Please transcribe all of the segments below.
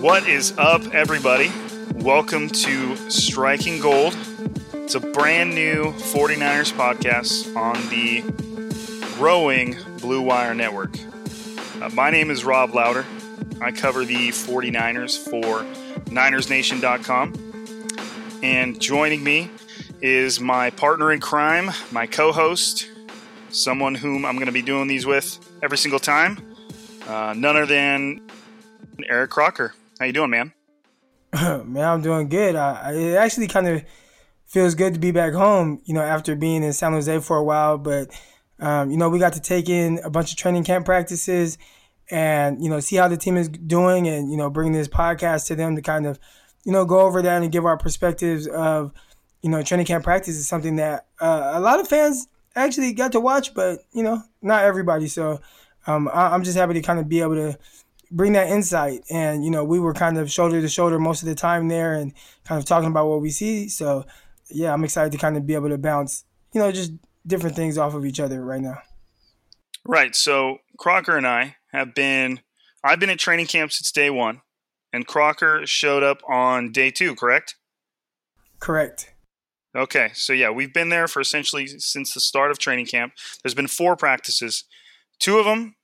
What is up, everybody? Welcome to Striking Gold. It's a brand new 49ers podcast on the growing Blue Wire Network. Uh, my name is Rob Lowder. I cover the 49ers for NinersNation.com. And joining me is my partner in crime, my co host, someone whom I'm going to be doing these with every single time, uh, none other than Eric Crocker. How you doing, man? man, I'm doing good. I, it actually kind of feels good to be back home, you know, after being in San Jose for a while. But, um, you know, we got to take in a bunch of training camp practices and, you know, see how the team is doing and, you know, bring this podcast to them to kind of, you know, go over that and give our perspectives of, you know, training camp practice is something that uh, a lot of fans actually got to watch, but, you know, not everybody. So um, I, I'm just happy to kind of be able to bring that insight. And, you know, we were kind of shoulder to shoulder most of the time there and kind of talking about what we see. So, yeah, I'm excited to kind of be able to bounce, you know, just different things off of each other right now. Right. So, Crocker and I have been, I've been at training camp since day one, and Crocker showed up on day two, correct? Correct. Okay. So, yeah, we've been there for essentially since the start of training camp. There's been four practices. Two of them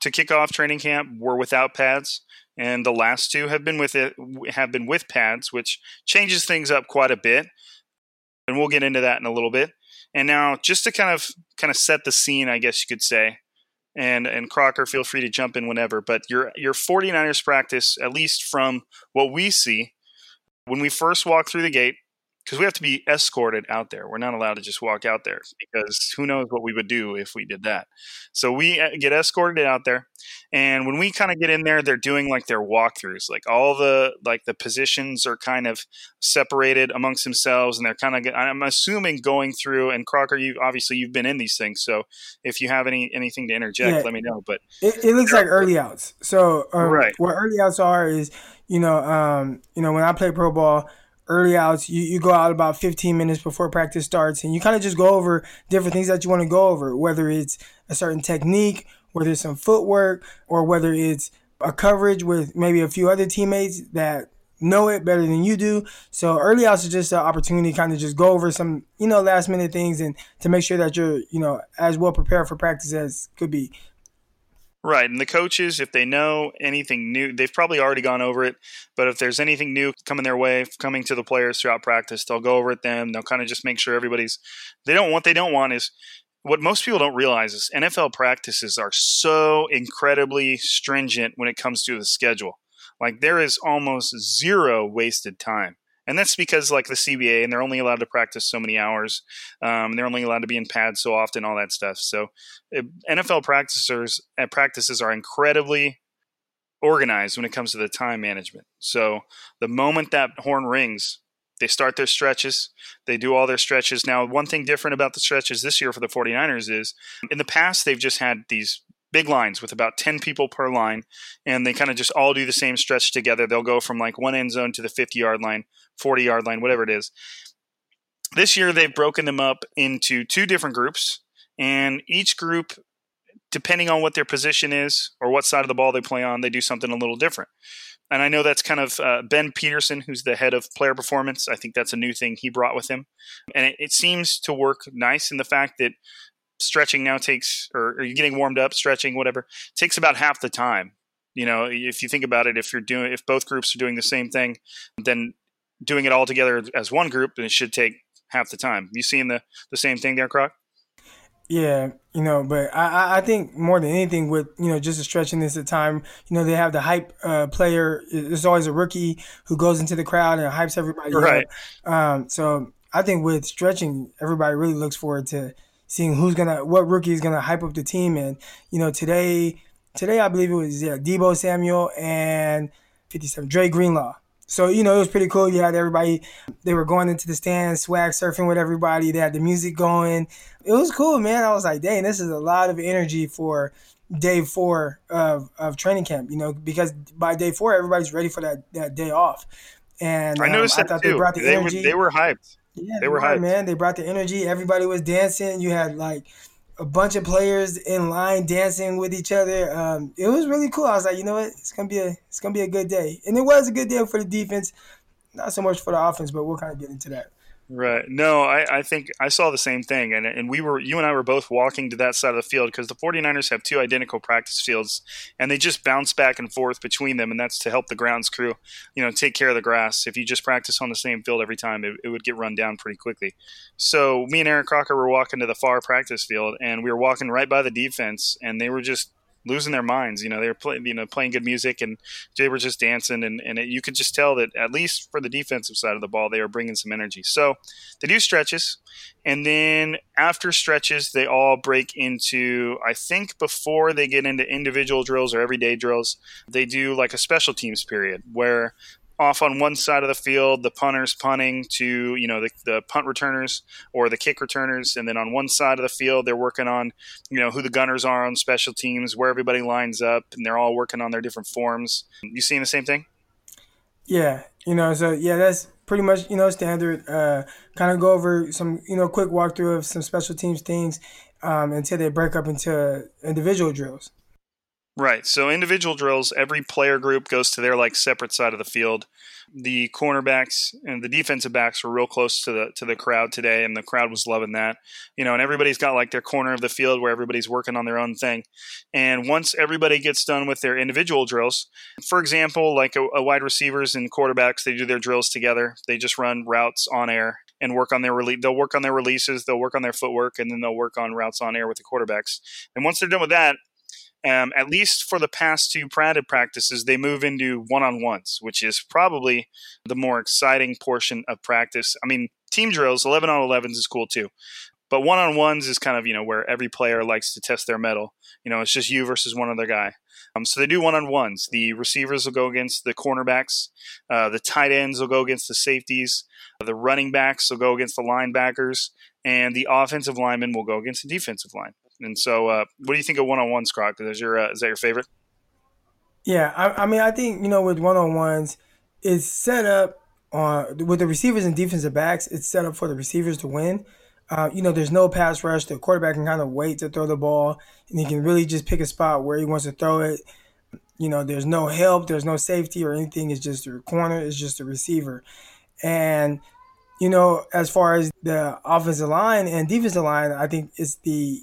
to kick off training camp were without pads, and the last two have been with it have been with pads, which changes things up quite a bit. And we'll get into that in a little bit. And now, just to kind of kind of set the scene, I guess you could say, and and Crocker, feel free to jump in whenever. But your your 49ers practice, at least from what we see, when we first walk through the gate, because we have to be escorted out there. We're not allowed to just walk out there because who knows what we would do if we did that. So we uh, get escorted out there, and when we kind of get in there, they're doing like their walkthroughs. Like all the like the positions are kind of separated amongst themselves, and they're kind of. I'm assuming going through. And Crocker, you obviously you've been in these things, so if you have any anything to interject, yeah, let me know. But it, it looks like early outs. So um, right. what early outs are is you know um, you know when I play pro ball early outs, you, you go out about 15 minutes before practice starts and you kind of just go over different things that you want to go over, whether it's a certain technique, whether it's some footwork, or whether it's a coverage with maybe a few other teammates that know it better than you do. So early outs is just an opportunity to kind of just go over some, you know, last minute things and to make sure that you're, you know, as well prepared for practice as could be. Right. And the coaches, if they know anything new, they've probably already gone over it. But if there's anything new coming their way, coming to the players throughout practice, they'll go over it them. They'll kind of just make sure everybody's they don't what they don't want is what most people don't realize is NFL practices are so incredibly stringent when it comes to the schedule. Like there is almost zero wasted time. And that's because like the CBA, and they're only allowed to practice so many hours. Um, they're only allowed to be in pads so often, all that stuff. So it, NFL practicers at practices are incredibly organized when it comes to the time management. So the moment that horn rings, they start their stretches. They do all their stretches. Now, one thing different about the stretches this year for the 49ers is in the past, they've just had these big lines with about 10 people per line, and they kind of just all do the same stretch together. They'll go from like one end zone to the 50 yard line, 40 yard line, whatever it is. This year, they've broken them up into two different groups, and each group, depending on what their position is or what side of the ball they play on, they do something a little different. And I know that's kind of uh, Ben Peterson, who's the head of player performance. I think that's a new thing he brought with him. And it, it seems to work nice in the fact that stretching now takes, or, or you're getting warmed up, stretching, whatever, takes about half the time. You know, if you think about it, if you're doing, if both groups are doing the same thing, then doing it all together as one group, then it should take half the time. You seeing the the same thing there, Croc? Yeah, you know, but I, I think more than anything with, you know, just stretching this at time, you know, they have the hype uh, player. There's always a rookie who goes into the crowd and hypes everybody right. up. Um, so I think with stretching, everybody really looks forward to seeing who's gonna what rookie is gonna hype up the team. And you know, today today I believe it was yeah, Deebo Samuel and 57 Dre Greenlaw. So you know it was pretty cool. You had everybody; they were going into the stands, swag surfing with everybody. They had the music going. It was cool, man. I was like, dang, this is a lot of energy for day four of, of training camp. You know, because by day four, everybody's ready for that, that day off. And I noticed um, that I too. They brought the they energy. Were, they were hyped. Yeah, they were hyped. man. They brought the energy. Everybody was dancing. You had like a bunch of players in line dancing with each other. Um, it was really cool. I was like, you know what, it's gonna be a it's gonna be a good day, and it was a good day for the defense. Not so much for the offense, but we'll kind of get into that. Right. No, I, I think I saw the same thing. And, and we were, you and I were both walking to that side of the field because the 49ers have two identical practice fields and they just bounce back and forth between them. And that's to help the grounds crew, you know, take care of the grass. If you just practice on the same field every time, it, it would get run down pretty quickly. So me and Eric Crocker were walking to the far practice field and we were walking right by the defense and they were just losing their minds. You know, they were playing, you know, playing good music, and they were just dancing, and and it, you could just tell that at least for the defensive side of the ball, they were bringing some energy. So they do stretches, and then after stretches, they all break into. I think before they get into individual drills or everyday drills, they do like a special teams period where off on one side of the field, the punters punting to you know the, the punt returners or the kick returners, and then on one side of the field, they're working on you know who the gunners are on special teams, where everybody lines up, and they're all working on their different forms. You seeing the same thing? Yeah, you know, so yeah, that's pretty much you know standard. Uh, kind of go over some you know quick walkthrough of some special teams things um, until they break up into individual drills. Right. So individual drills, every player group goes to their like separate side of the field. The cornerbacks and the defensive backs were real close to the to the crowd today, and the crowd was loving that. You know, and everybody's got like their corner of the field where everybody's working on their own thing. And once everybody gets done with their individual drills, for example, like a, a wide receivers and quarterbacks, they do their drills together. They just run routes on air and work on their release. They'll work on their releases, they'll work on their footwork, and then they'll work on routes on air with the quarterbacks. And once they're done with that, um, at least for the past two padded practices, they move into one on ones, which is probably the more exciting portion of practice. I mean, team drills, 11 on 11s is cool too. But one on ones is kind of, you know, where every player likes to test their mettle. You know, it's just you versus one other guy. Um, so they do one on ones. The receivers will go against the cornerbacks, uh, the tight ends will go against the safeties, the running backs will go against the linebackers, and the offensive linemen will go against the defensive line. And so, uh, what do you think of one on ones, Croc? Is your uh, is that your favorite? Yeah, I, I, mean, I think you know with one on ones, it's set up on with the receivers and defensive backs. It's set up for the receivers to win. Uh, you know, there's no pass rush. The quarterback can kind of wait to throw the ball, and he can really just pick a spot where he wants to throw it. You know, there's no help, there's no safety or anything. It's just the corner, it's just the receiver. And, you know, as far as the offensive line and defensive line, I think it's the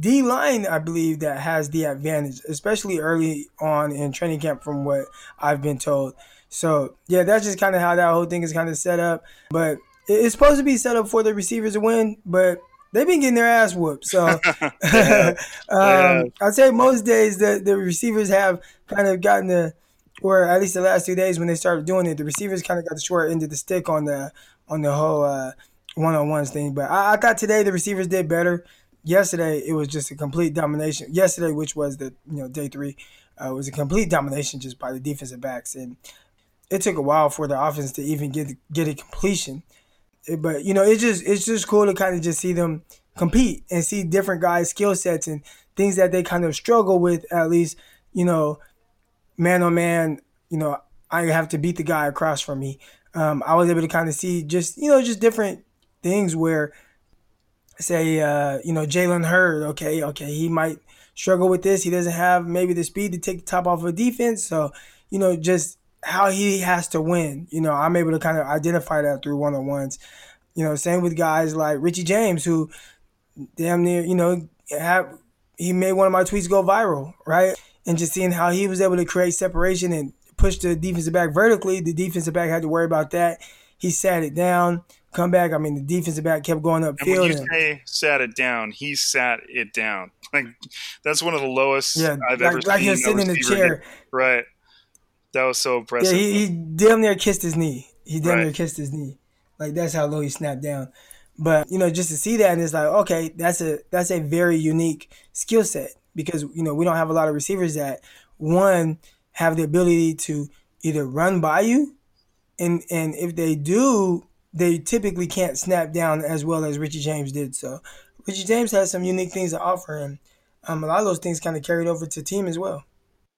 D line, I believe, that has the advantage, especially early on in training camp, from what I've been told. So, yeah, that's just kind of how that whole thing is kind of set up. But it's supposed to be set up for the receivers to win, but they've been getting their ass whooped. So, um, I'd say most days the, the receivers have kind of gotten the or at least the last two days when they started doing it, the receivers kind of got the short end of the stick on the on the whole uh, one-on-ones thing. But I, I thought today the receivers did better. Yesterday it was just a complete domination. Yesterday, which was the you know day three, uh, was a complete domination just by the defensive backs, and it took a while for the offense to even get get a completion. But you know, it's just it's just cool to kind of just see them compete and see different guys' skill sets and things that they kind of struggle with. At least you know, man on man, you know, I have to beat the guy across from me. Um, I was able to kind of see just you know just different things where say uh, you know Jalen Hurd, okay, okay, he might struggle with this. He doesn't have maybe the speed to take the top off of defense, so you know just how he has to win. You know, I'm able to kind of identify that through one on ones. You know, same with guys like Richie James, who damn near, you know, have he made one of my tweets go viral, right? And just seeing how he was able to create separation and push the defensive back vertically, the defensive back had to worry about that. He sat it down, come back. I mean, the defensive back kept going upfield. And when you say sat it down, he sat it down. Like that's one of the lowest yeah, I've like, ever like seen. Like sitting in the chair. Right. That was so impressive. Yeah, he, he damn near kissed his knee. He damn right. near kissed his knee. Like that's how low he snapped down. But you know, just to see that and it's like, okay, that's a that's a very unique skill set because you know we don't have a lot of receivers that one have the ability to either run by you, and and if they do, they typically can't snap down as well as Richie James did. So Richie James has some unique things to offer, and um, a lot of those things kind of carried over to team as well.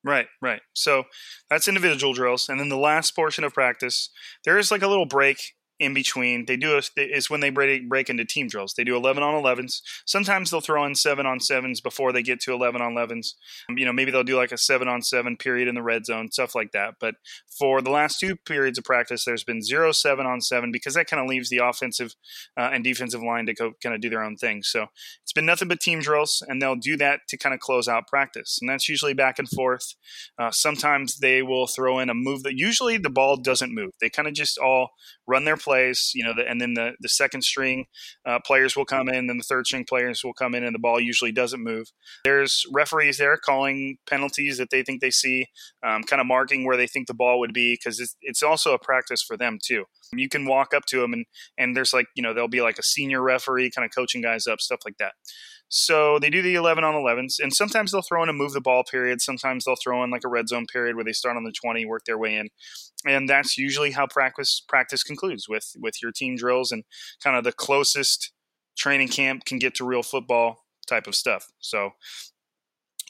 Right, right. So that's individual drills, and then the last portion of practice, there is like a little break in between. They do is when they break break into team drills. They do 11 on 11s. Sometimes they'll throw in 7 on 7s before they get to 11 on 11s. Um, you know, maybe they'll do like a 7 on 7 period in the red zone, stuff like that. But for the last two periods of practice, there's been 0 7 on 7 because that kind of leaves the offensive uh, and defensive line to kind of do their own thing. So it's been nothing but team drills, and they'll do that to kind of close out practice. And that's usually back and forth. Uh, sometimes they will throw in a move that usually the ball doesn't move. They kind of just all run their plays, you know, the, and then the, the second string uh, players will come in, then the third string players will come in, and the ball usually doesn't move. There's referees there calling penalties that they think they see, um, kind of marking where they think the ball would be, because it's, it's also a practice for them too. You can walk up to them, and and there's like you know there'll be like a senior referee kind of coaching guys up, stuff like that. So they do the 11 on 11s, and sometimes they'll throw in a move the ball period. Sometimes they'll throw in like a red zone period where they start on the 20, work their way in, and that's usually how practice practice concludes with with your team drills and kind of the closest training camp can get to real football type of stuff. So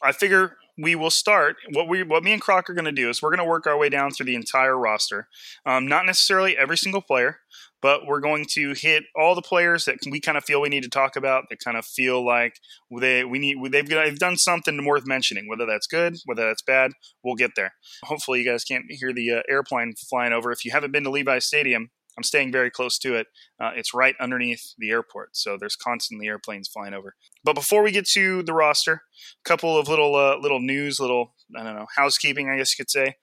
I figure we will start what we what me and Croc are going to do is we're going to work our way down through the entire roster. Um, not necessarily every single player, but we're going to hit all the players that we kind of feel we need to talk about that kind of feel like they we need they've, they've done something worth mentioning whether that's good whether that's bad we'll get there hopefully you guys can't hear the uh, airplane flying over if you haven't been to levi stadium i'm staying very close to it uh, it's right underneath the airport so there's constantly airplanes flying over but before we get to the roster a couple of little uh, little news little i don't know housekeeping i guess you could say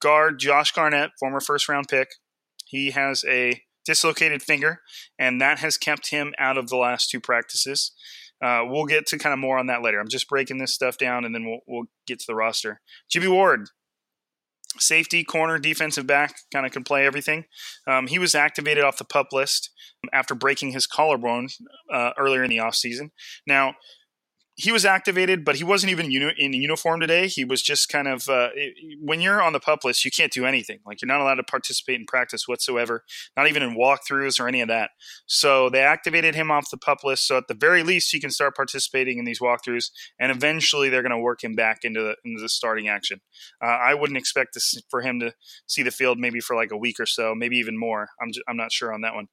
guard josh garnett former first round pick he has a dislocated finger, and that has kept him out of the last two practices. Uh, we'll get to kind of more on that later. I'm just breaking this stuff down, and then we'll, we'll get to the roster. Jimmy Ward, safety, corner, defensive back, kind of can play everything. Um, he was activated off the pup list after breaking his collarbone uh, earlier in the offseason. Now, he was activated, but he wasn't even uni- in uniform today. He was just kind of uh, when you're on the pup list, you can't do anything. Like you're not allowed to participate in practice whatsoever, not even in walkthroughs or any of that. So they activated him off the pup list. So at the very least, he can start participating in these walkthroughs, and eventually they're going to work him back into the into the starting action. Uh, I wouldn't expect this for him to see the field maybe for like a week or so, maybe even more. I'm I'm not sure on that one.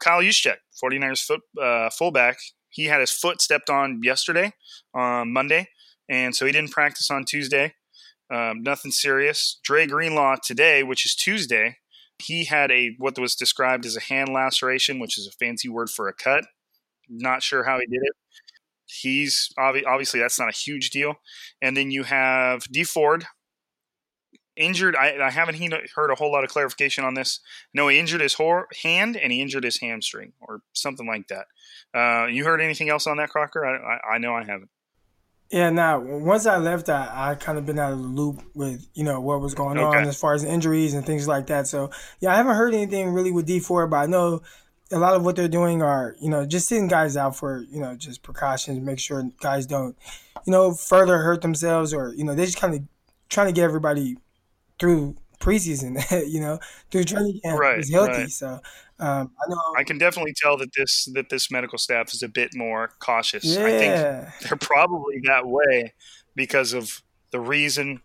Kyle Juszczyk, 49ers foot, uh, fullback, he had his foot stepped on yesterday, um, Monday, and so he didn't practice on Tuesday. Um, nothing serious. Dre Greenlaw today, which is Tuesday, he had a what was described as a hand laceration, which is a fancy word for a cut. Not sure how he did it. He's obviously that's not a huge deal. And then you have D Ford, injured. I, I haven't heard a whole lot of clarification on this. No, he injured his hand and he injured his hamstring or something like that. Uh, you heard anything else on that, Crocker? I, I, I know I haven't. Yeah, now once I left, I, I kind of been out of the loop with you know what was going okay. on as far as injuries and things like that. So yeah, I haven't heard anything really with D Ford, but I know a lot of what they're doing are you know just sitting guys out for you know just precautions, make sure guys don't you know further hurt themselves or you know they just kind of trying to get everybody through preseason, you know, through training camp right, is healthy. Right. So um, I know I can definitely tell that this that this medical staff is a bit more cautious. Yeah. I think they're probably that way because of the reason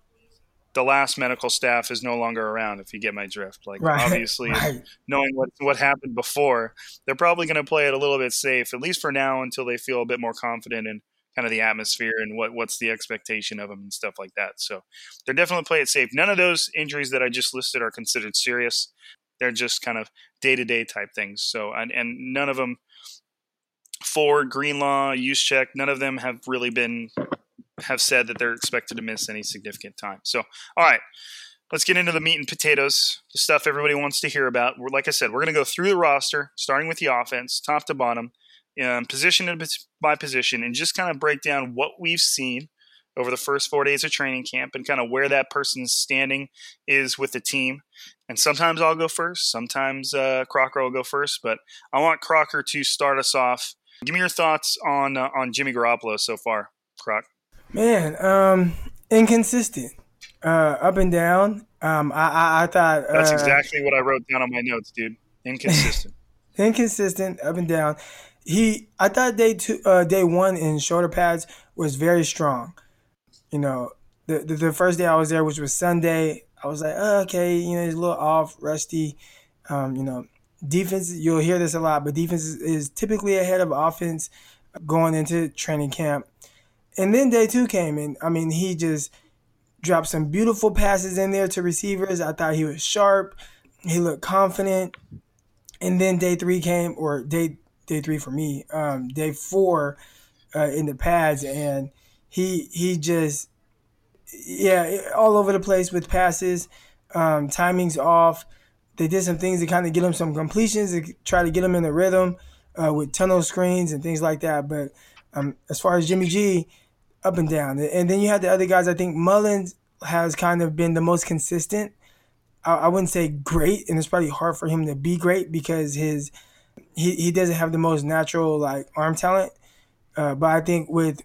the last medical staff is no longer around. If you get my drift, like right, obviously right. knowing what what happened before, they're probably going to play it a little bit safe, at least for now, until they feel a bit more confident in kind of the atmosphere and what what's the expectation of them and stuff like that. So they're definitely play it safe. None of those injuries that I just listed are considered serious. They're just kind of day to day type things. So and and none of them Ford, Greenlaw, Juszczyk, none of them have really been have said that they're expected to miss any significant time. So all right. Let's get into the meat and potatoes, the stuff everybody wants to hear about. We're, like I said, we're going to go through the roster, starting with the offense, top to bottom, um, position by position, and just kind of break down what we've seen over the first four days of training camp and kind of where that person's standing is with the team. And sometimes I'll go first, sometimes uh, Crocker will go first, but I want Crocker to start us off. Give me your thoughts on uh, on Jimmy Garoppolo so far, Croc. Man, um, inconsistent, uh, up and down. Um, I, I, I thought that's uh, exactly what I wrote down on my notes, dude. Inconsistent. inconsistent, up and down he I thought day two uh, day one in shoulder pads was very strong. You know, the, the, the first day I was there, which was Sunday, I was like, oh, okay, you know, he's a little off, rusty. Um, you know, defense you'll hear this a lot, but defense is, is typically ahead of offense going into training camp. And then day two came and I mean he just dropped some beautiful passes in there to receivers. I thought he was sharp. He looked confident. And then day three came, or day day three for me. Um, day four uh, in the pads, and he he just yeah all over the place with passes. Um, timing's off. They did some things to kind of get him some completions to try to get him in the rhythm uh, with tunnel screens and things like that. But um, as far as Jimmy G, up and down. And then you had the other guys. I think Mullins has kind of been the most consistent. I, I wouldn't say great, and it's probably hard for him to be great because his he, he doesn't have the most natural like arm talent. Uh, but I think with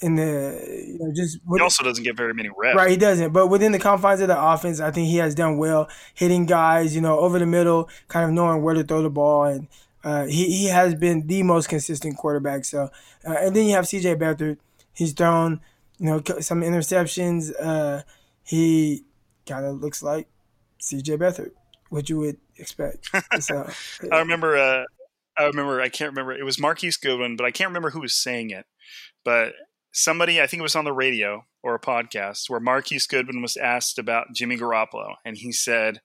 in the you know just he also doesn't get very many reps. Right, he doesn't. But within the confines of the offense, I think he has done well hitting guys, you know, over the middle, kind of knowing where to throw the ball, and uh, he he has been the most consistent quarterback. So, uh, and then you have C.J. Beathard. He's thrown, you know, some interceptions. Uh, he kind of looks like C.J. Beathard, what you would expect. So, I remember uh, I remember I can't remember it was Marquise Goodwin, but I can't remember who was saying it. But somebody I think it was on the radio or a podcast where Marquise Goodwin was asked about Jimmy Garoppolo, and he said,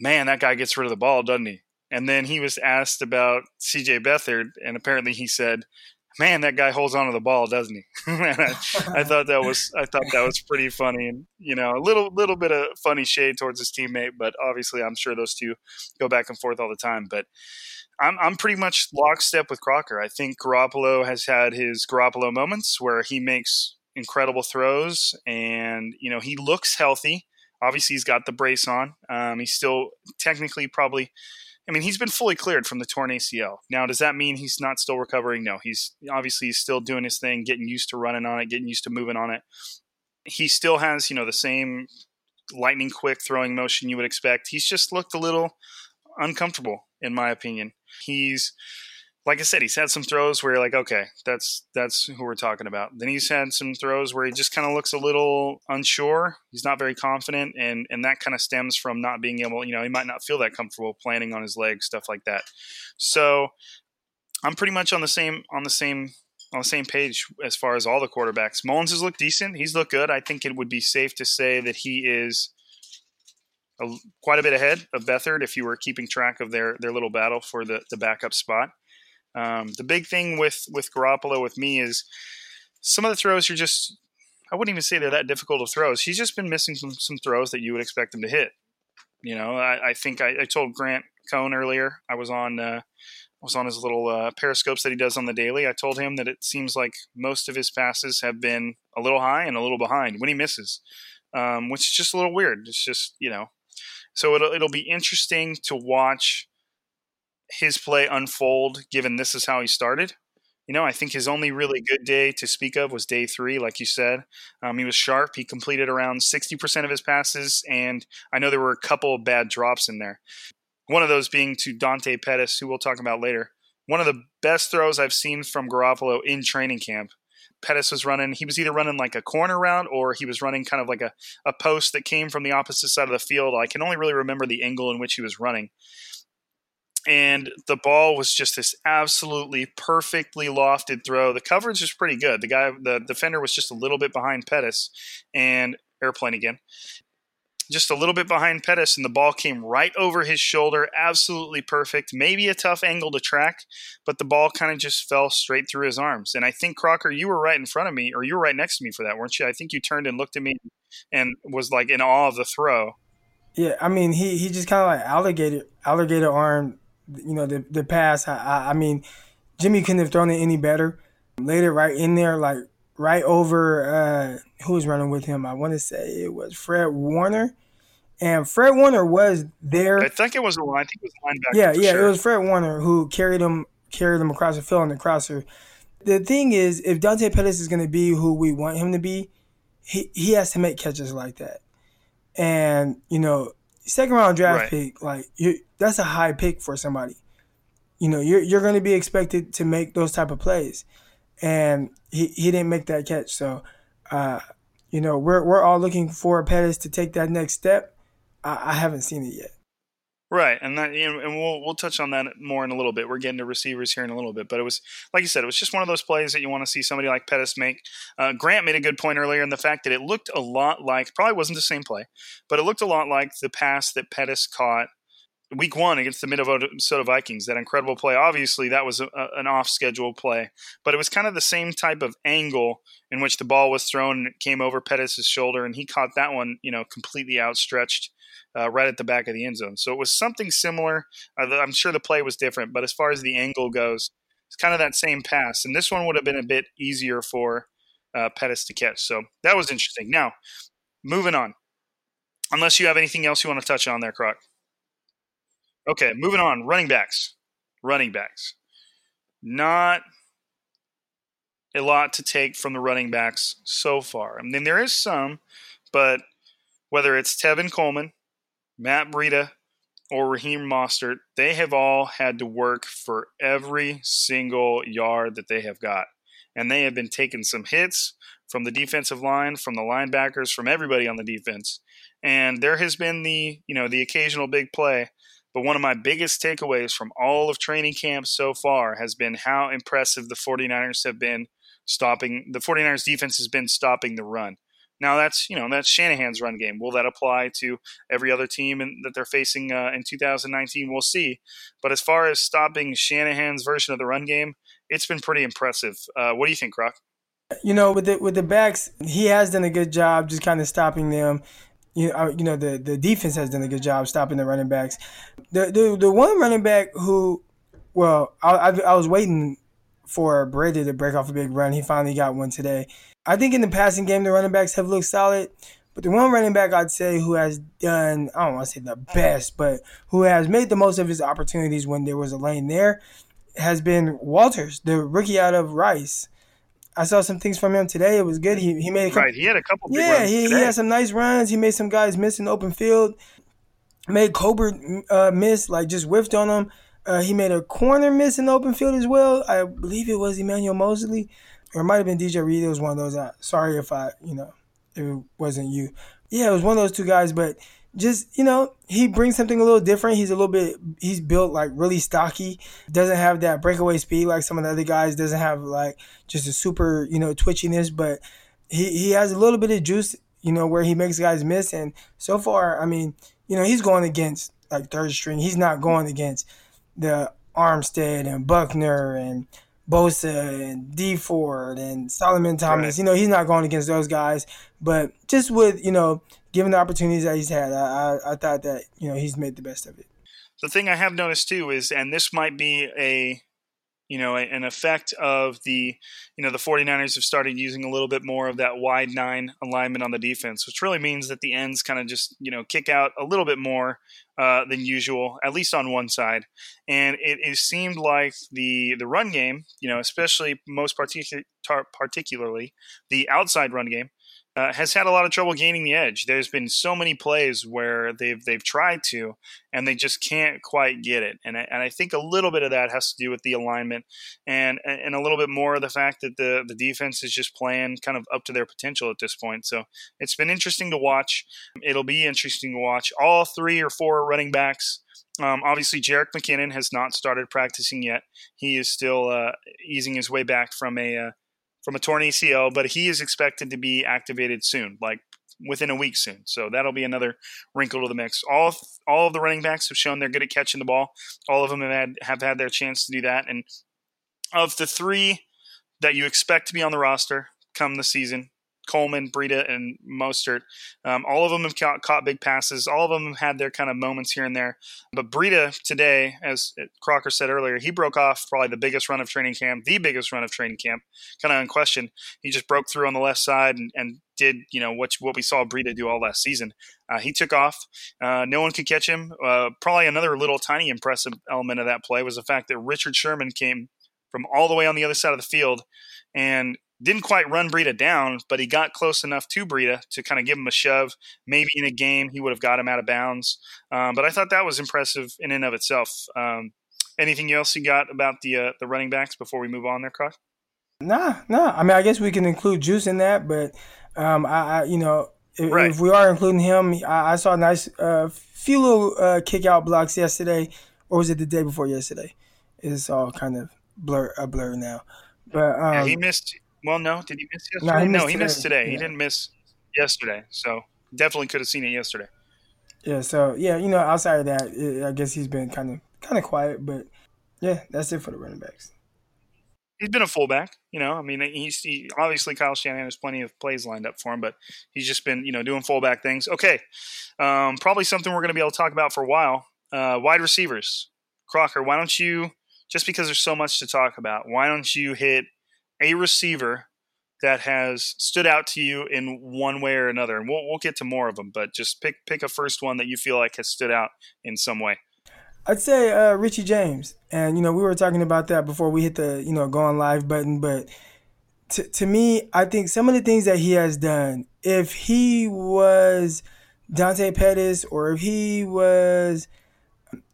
"Man, that guy gets rid of the ball, doesn't he?" And then he was asked about C.J. Beathard, and apparently he said, "Man, that guy holds on to the ball, doesn't he?" I, I, thought that was I thought that was pretty funny, and you know, a little little bit of funny shade towards his teammate, but obviously I'm sure those two go back and forth all the time. But I'm I'm pretty much lockstep with Crocker. I think Garoppolo has had his Garoppolo moments where he makes incredible throws, and you know he looks healthy. Obviously, he's got the brace on. Um, he's still technically probably. I mean, he's been fully cleared from the torn ACL. Now, does that mean he's not still recovering? No, he's obviously he's still doing his thing, getting used to running on it, getting used to moving on it. He still has, you know, the same lightning quick throwing motion you would expect. He's just looked a little uncomfortable, in my opinion. He's like I said, he's had some throws where you're like, okay, that's that's who we're talking about. Then he's had some throws where he just kind of looks a little unsure. He's not very confident, and and that kind of stems from not being able, you know, he might not feel that comfortable planting on his legs, stuff like that. So I'm pretty much on the same on the same on the same page as far as all the quarterbacks. Mullins has looked decent. He's looked good. I think it would be safe to say that he is a, quite a bit ahead of Beathard if you were keeping track of their their little battle for the the backup spot. Um, the big thing with with Garoppolo with me is some of the throws are just I wouldn't even say they're that difficult of throws. He's just been missing some some throws that you would expect him to hit. You know, I, I think I, I, told Grant Cohn earlier. I was on uh, was on his little uh, periscopes that he does on the daily. I told him that it seems like most of his passes have been a little high and a little behind when he misses, um, which is just a little weird. It's just you know, so it'll it'll be interesting to watch his play unfold. Given this is how he started, you know, I think his only really good day to speak of was day three, like you said. Um, he was sharp. He completed around 60% of his passes, and I know there were a couple of bad drops in there. One of those being to Dante Pettis, who we'll talk about later. One of the best throws I've seen from Garoppolo in training camp. Pettis was running, he was either running like a corner route or he was running kind of like a, a post that came from the opposite side of the field. I can only really remember the angle in which he was running. And the ball was just this absolutely perfectly lofted throw. The coverage was pretty good. The guy, the defender was just a little bit behind Pettis and airplane again just a little bit behind Pettis, and the ball came right over his shoulder. Absolutely perfect. Maybe a tough angle to track, but the ball kind of just fell straight through his arms. And I think Crocker, you were right in front of me, or you were right next to me for that, weren't you? I think you turned and looked at me and was like in awe of the throw. Yeah, I mean, he he just kind of like alligator alligator arm, you know, the the pass. I, I, I mean, Jimmy couldn't have thrown it any better. Later, right in there, like right over uh, who was running with him. I want to say it was Fred Warner, and Fred Warner was there. I think it was a line. I think it was linebacker. Yeah, yeah, sure. it was Fred Warner who carried him carried him across the field in the crosser. The thing is, if Dante Pettis is going to be who we want him to be, he he has to make catches like that. And you know, second round draft Right. pick, like you, that's a high pick for somebody. You know, you're you're going to be expected to make those type of plays, and he, he didn't make that catch. So, uh, you know, we're we're all looking for Pettis to take that next step. I, I haven't seen it yet. Right, and that you know, and we'll we'll touch on that more in a little bit. We're getting to receivers here in a little bit, but it was like you said, it was just one of those plays that you want to see somebody like Pettis make. Uh, Grant made a good point earlier in the fact that it looked a lot like probably wasn't the same play, but it looked a lot like the pass that Pettis caught week one against the Minnesota Vikings. That incredible play. Obviously, that was a, an off schedule play, but it was kind of the same type of angle in which the ball was thrown and it came over Pettis' shoulder, and he caught that one, you know, completely outstretched uh, right at the back of the end zone. So it was something similar. Uh, I'm sure the play was different, but as far as the angle goes, it's kind of that same pass. And this one would have been a bit easier for uh, Pettis to catch. So that was interesting. Now, moving on. Unless you have anything else you want to touch on there, Croc. Okay, moving on. Running backs. Running backs. Not a lot to take from the running backs so far. I mean, there is some, but whether it's Tevin Coleman, Matt Breida, or Raheem Mostert, they have all had to work for every single yard that they have got. And they have been taking some hits from the defensive line, from the linebackers, from everybody on the defense. And there has been the, you know, the occasional big play. But one of my biggest takeaways from all of training camp so far has been how impressive the 49ers have been stopping the 49ers defense has been stopping the run. Now that's you know that's Shanahan's run game. Will that apply to every other team in, that they're facing uh, in 2019? We'll see. But as far as stopping Shanahan's version of the run game, it's been pretty impressive. Uh, what do you think, Croc? You know, with the with the backs, he has done a good job just kind of stopping them. You know, you know the the defense has done a good job stopping the running backs. The the, the one running back who, well, I, I, I was waiting for Breida to break off a big run. He finally got one today. I think in the passing game, the running backs have looked solid. But the one running back I'd say who has done, I don't want to say the best, but who has made the most of his opportunities when there was a lane there has been Walters, the rookie out of Rice. I saw some things from him today. It was good. He, he made a couple, Right, he had a couple. Yeah, he, he had some nice runs. He made some guys miss in the open field. Made Colbert uh, miss, like just whiffed on him. Uh, he made a corner miss in the open field as well. I believe it was Emmanuel Moseley, or it might have been DJ Reed. It was one of those. Uh, sorry if I, you know, if it wasn't you. Yeah, it was one of those two guys. But just you know, he brings something a little different. He's a little bit. He's built like really stocky. Doesn't have that breakaway speed like some of the other guys. Doesn't have like just a super you know twitchiness, but he he has a little bit of juice. You know where he makes guys miss, and so far, I mean, you know, he's going against like third string. He's not going against the Armstead and Buckner and Bosa and D Ford and Solomon Thomas. Right. You know, he's not going against those guys. But just with, you know, given the opportunities that he's had, I, I, I thought that, you know, he's made the best of it. the thing I have noticed too is, and this might be a you know, an effect of the, you know, the 49ers have started using a little bit more of that wide nine alignment on the defense, which really means that the ends kind of just, you know, kick out a little bit more uh, than usual, at least on one side. And it, it, seemed like the the run game, you know, especially most particu- particularly the outside run game, uh, has had a lot of trouble gaining the edge. There's been so many plays where they've they've tried to, and they just can't quite get it. And I, and I think a little bit of that has to do with the alignment, and and a little bit more of the fact that the the defense is just playing kind of up to their potential at this point. So it's been interesting to watch. It'll be interesting to watch all three or four running backs. Um, obviously, Jerick McKinnon has not started practicing yet. He is still uh, easing his way back from a uh, from a torn ACL, but he is expected to be activated soon, like within a week soon. So that'll be another wrinkle to the mix. All all of the running backs have shown they're good at catching the ball. All of them have had have had their chance to do that. And of the three that you expect to be on the roster come the season, Coleman, Breida, and Mostert. Um, all of them have caught, big passes. All of them had their kind of moments here and there. But Breida today, as Crocker said earlier, he broke off probably the biggest run of training camp, the biggest run of training camp, kind of unquestioned. He just broke through on the left side and, and did you know what what we saw Breida do all last season. Uh, he took off. Uh, no one could catch him. Uh, probably another little tiny impressive element of that play was the fact that Richard Sherman came from all the way on the other side of the field and didn't quite run Breida down, but he got close enough to Breida to kind of give him a shove. Maybe in a game he would have got him out of bounds. Um, but I thought that was impressive in and of itself. Um, anything else you got about the uh, the running backs before we move on there, Croc? Nah, nah. I mean, I guess we can include Juice in that, but um, I, I, you know, if, right. if, we are including him, I, I saw a nice uh, few little uh, kick out blocks yesterday, or was it the day before yesterday? It's all kind of blur a blur now. But um, yeah, he missed well, no. Did he miss yesterday? No, he missed, no, he today. missed today. Yeah. He didn't miss yesterday. So definitely could have seen it yesterday. Yeah. So yeah, you know, outside of that, I guess he's been kind of kind of quiet, but yeah, that's it for the running backs. He's been a fullback, you know. I mean, he's he, obviously Kyle Shanahan has plenty of plays lined up for him, but he's just been, you know, doing fullback things. Okay, um, probably something we're going to be able to talk about for a while. Uh, wide receivers, Crocker. Why don't you, just because there's so much to talk about, why don't you hit a receiver that has stood out to you in one way or another, and we'll we'll get to more of them, but just pick pick a first one that you feel like has stood out in some way. I'd say uh, Richie James, and you know we were talking about that before we hit the you know go on live button, but to to me, I think some of the things that he has done, if he was Dante Pettis or if he was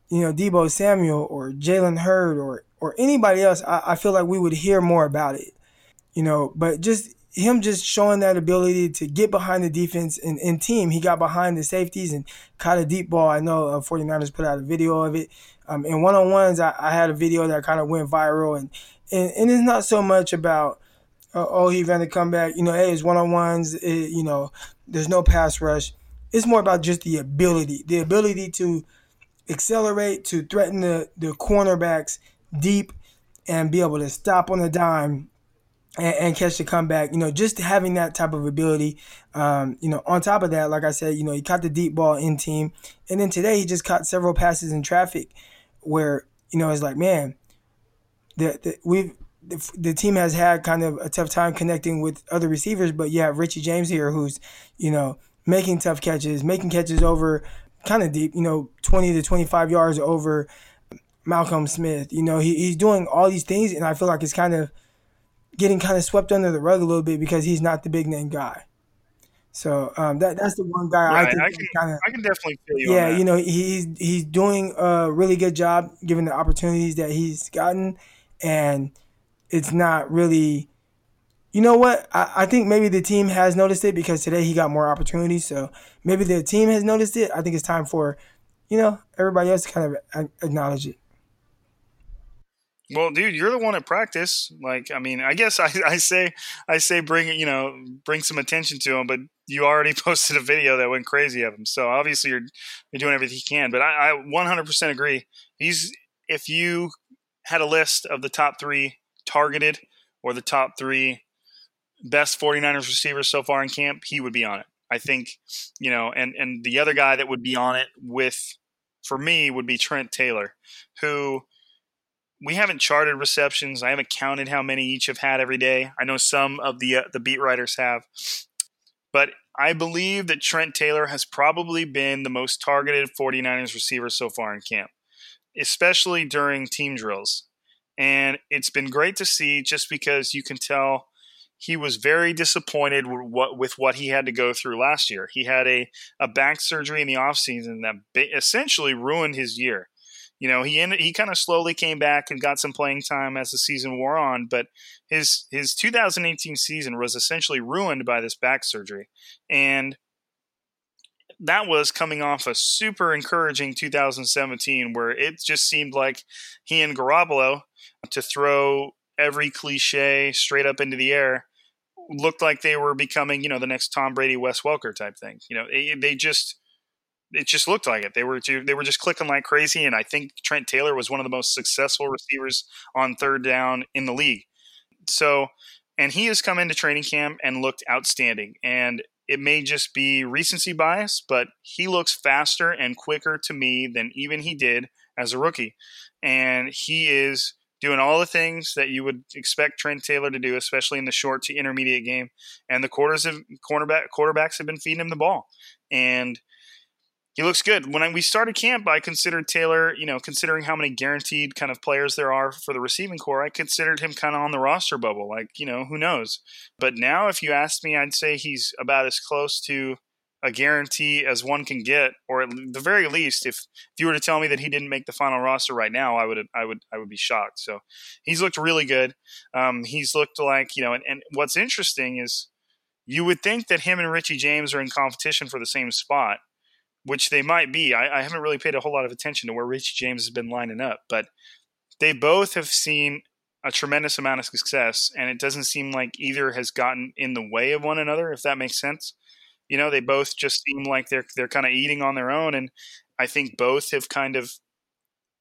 you know Deebo Samuel or Jalen Hurd or or anybody else, I, I feel like we would hear more about it you know, but just him just showing that ability to get behind the defense and, and team. He got behind the safeties and caught a deep ball. I know uh, 49ers put out a video of it. Um, in one on ones, I, I, had a video that kind of went viral. And, and, and it's not so much about, uh, oh, he ran the comeback. You know, hey, it's one on ones. You know, there's no pass rush. It's more about just the ability, the ability to accelerate, to threaten the, the cornerbacks deep and be able to stop on a dime and, and, catch the comeback. You know, just having that type of ability. Um, you know, on top of that, like I said, you know, he caught the deep ball in team, and then today he just caught several passes in traffic, where you know it's like, man, the, the we've the, the team has had kind of a tough time connecting with other receivers, but you have Richie James here, who's you know making tough catches, making catches over kind of deep, you know, 20 to 25 yards over Malcolm Smith. You know, he, he's doing all these things, and I feel like it's kind of getting kind of swept under the rug a little bit because he's not the big name guy. So um, that that's the one guy right. I think I can, kind of. I can definitely feel you. Yeah, you know he's he's doing a really good job given the opportunities that he's gotten, and it's not really. You know what? I, I think maybe the team has noticed it because today he got more opportunities. So maybe the team has noticed it. I think it's time for, you know, everybody else to kind of acknowledge it. Well, dude, you're the one at practice. Like, I mean, I guess I, I say I say bring you know bring some attention to him, but you already posted a video that went crazy of him. So obviously you're you're doing everything you can. But I, I 100% agree. He's if you had a list of the top three targeted or the top three best 49ers receivers so far in camp, he would be on it. I think, you know, and and the other guy that would be on it with for me would be Trent Taylor, who we haven't charted receptions. I haven't counted how many each have had every day. I know some of the uh, the beat writers have, but I believe that Trent Taylor has probably been the most targeted 49ers receiver so far in camp, especially during team drills. And it's been great to see just because you can tell he was very disappointed with what, with what he had to go through last year. He had a, a back surgery in the offseason that essentially ruined his year. You know, he ended, he kind of slowly came back and got some playing time as the season wore on, but his his 2018 season was essentially ruined by this back surgery. And that was coming off a super encouraging 2017 where it just seemed like he and Garoppolo to throw every cliche straight up into the air looked like they were becoming, you know, the next Tom Brady, Wes Welker type thing. You know, they, they just it just looked like it. They were they were just clicking like crazy, and I think Trent Taylor was one of the most successful receivers on third down in the league. So, and he has come into training camp and looked outstanding. And it may just be recency bias, but he looks faster and quicker to me than even he did as a rookie. And he is doing all the things that you would expect Trent Taylor to do, especially in the short to intermediate game. And the quarters of cornerback quarterbacks have been feeding him the ball, and he looks good. When I, we started camp, I considered Taylor, you know, considering how many guaranteed kind of players there are for the receiving core, I considered him kind of on the roster bubble. Like, you know, who knows? But now, if you asked me, I'd say he's about as close to a guarantee as one can get, or at the very least, if if you were to tell me that he didn't make the final roster right now, I would I would I would be shocked. So he's looked really good. Um, he's looked like you know, and, and what's interesting is you would think that him and Richie James are in competition for the same spot, which they might be. I, I haven't really paid a whole lot of attention to where Richie James has been lining up, but they both have seen a tremendous amount of success, and it doesn't seem like either has gotten in the way of one another, if that makes sense. You know, they both just seem like they're they're kind of eating on their own, and I think both have kind of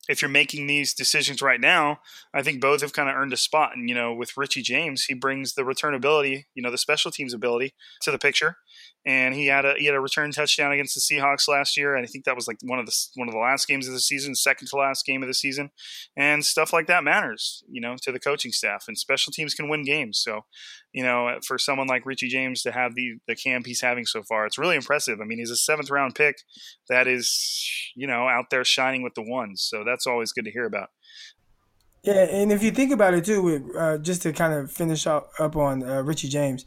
if you're making these decisions right now, I think both have kind of earned a spot. And, you know, with Richie James, he brings the return ability, you know, the special teams ability to the picture and he had a he had a return touchdown against the Seahawks last year, and I think that was like one of the one of the last games of the season, second to last game of the season, and stuff like that matters, you know, to the coaching staff. And special teams can win games, so you know, for someone like Richie James to have the the camp he's having so far, it's really impressive. I mean, he's a seventh round pick that is you know out there shining with the ones, so that's always good to hear about. Yeah, and if you think about it too, with, uh, just to kind of finish up, up on uh, Richie James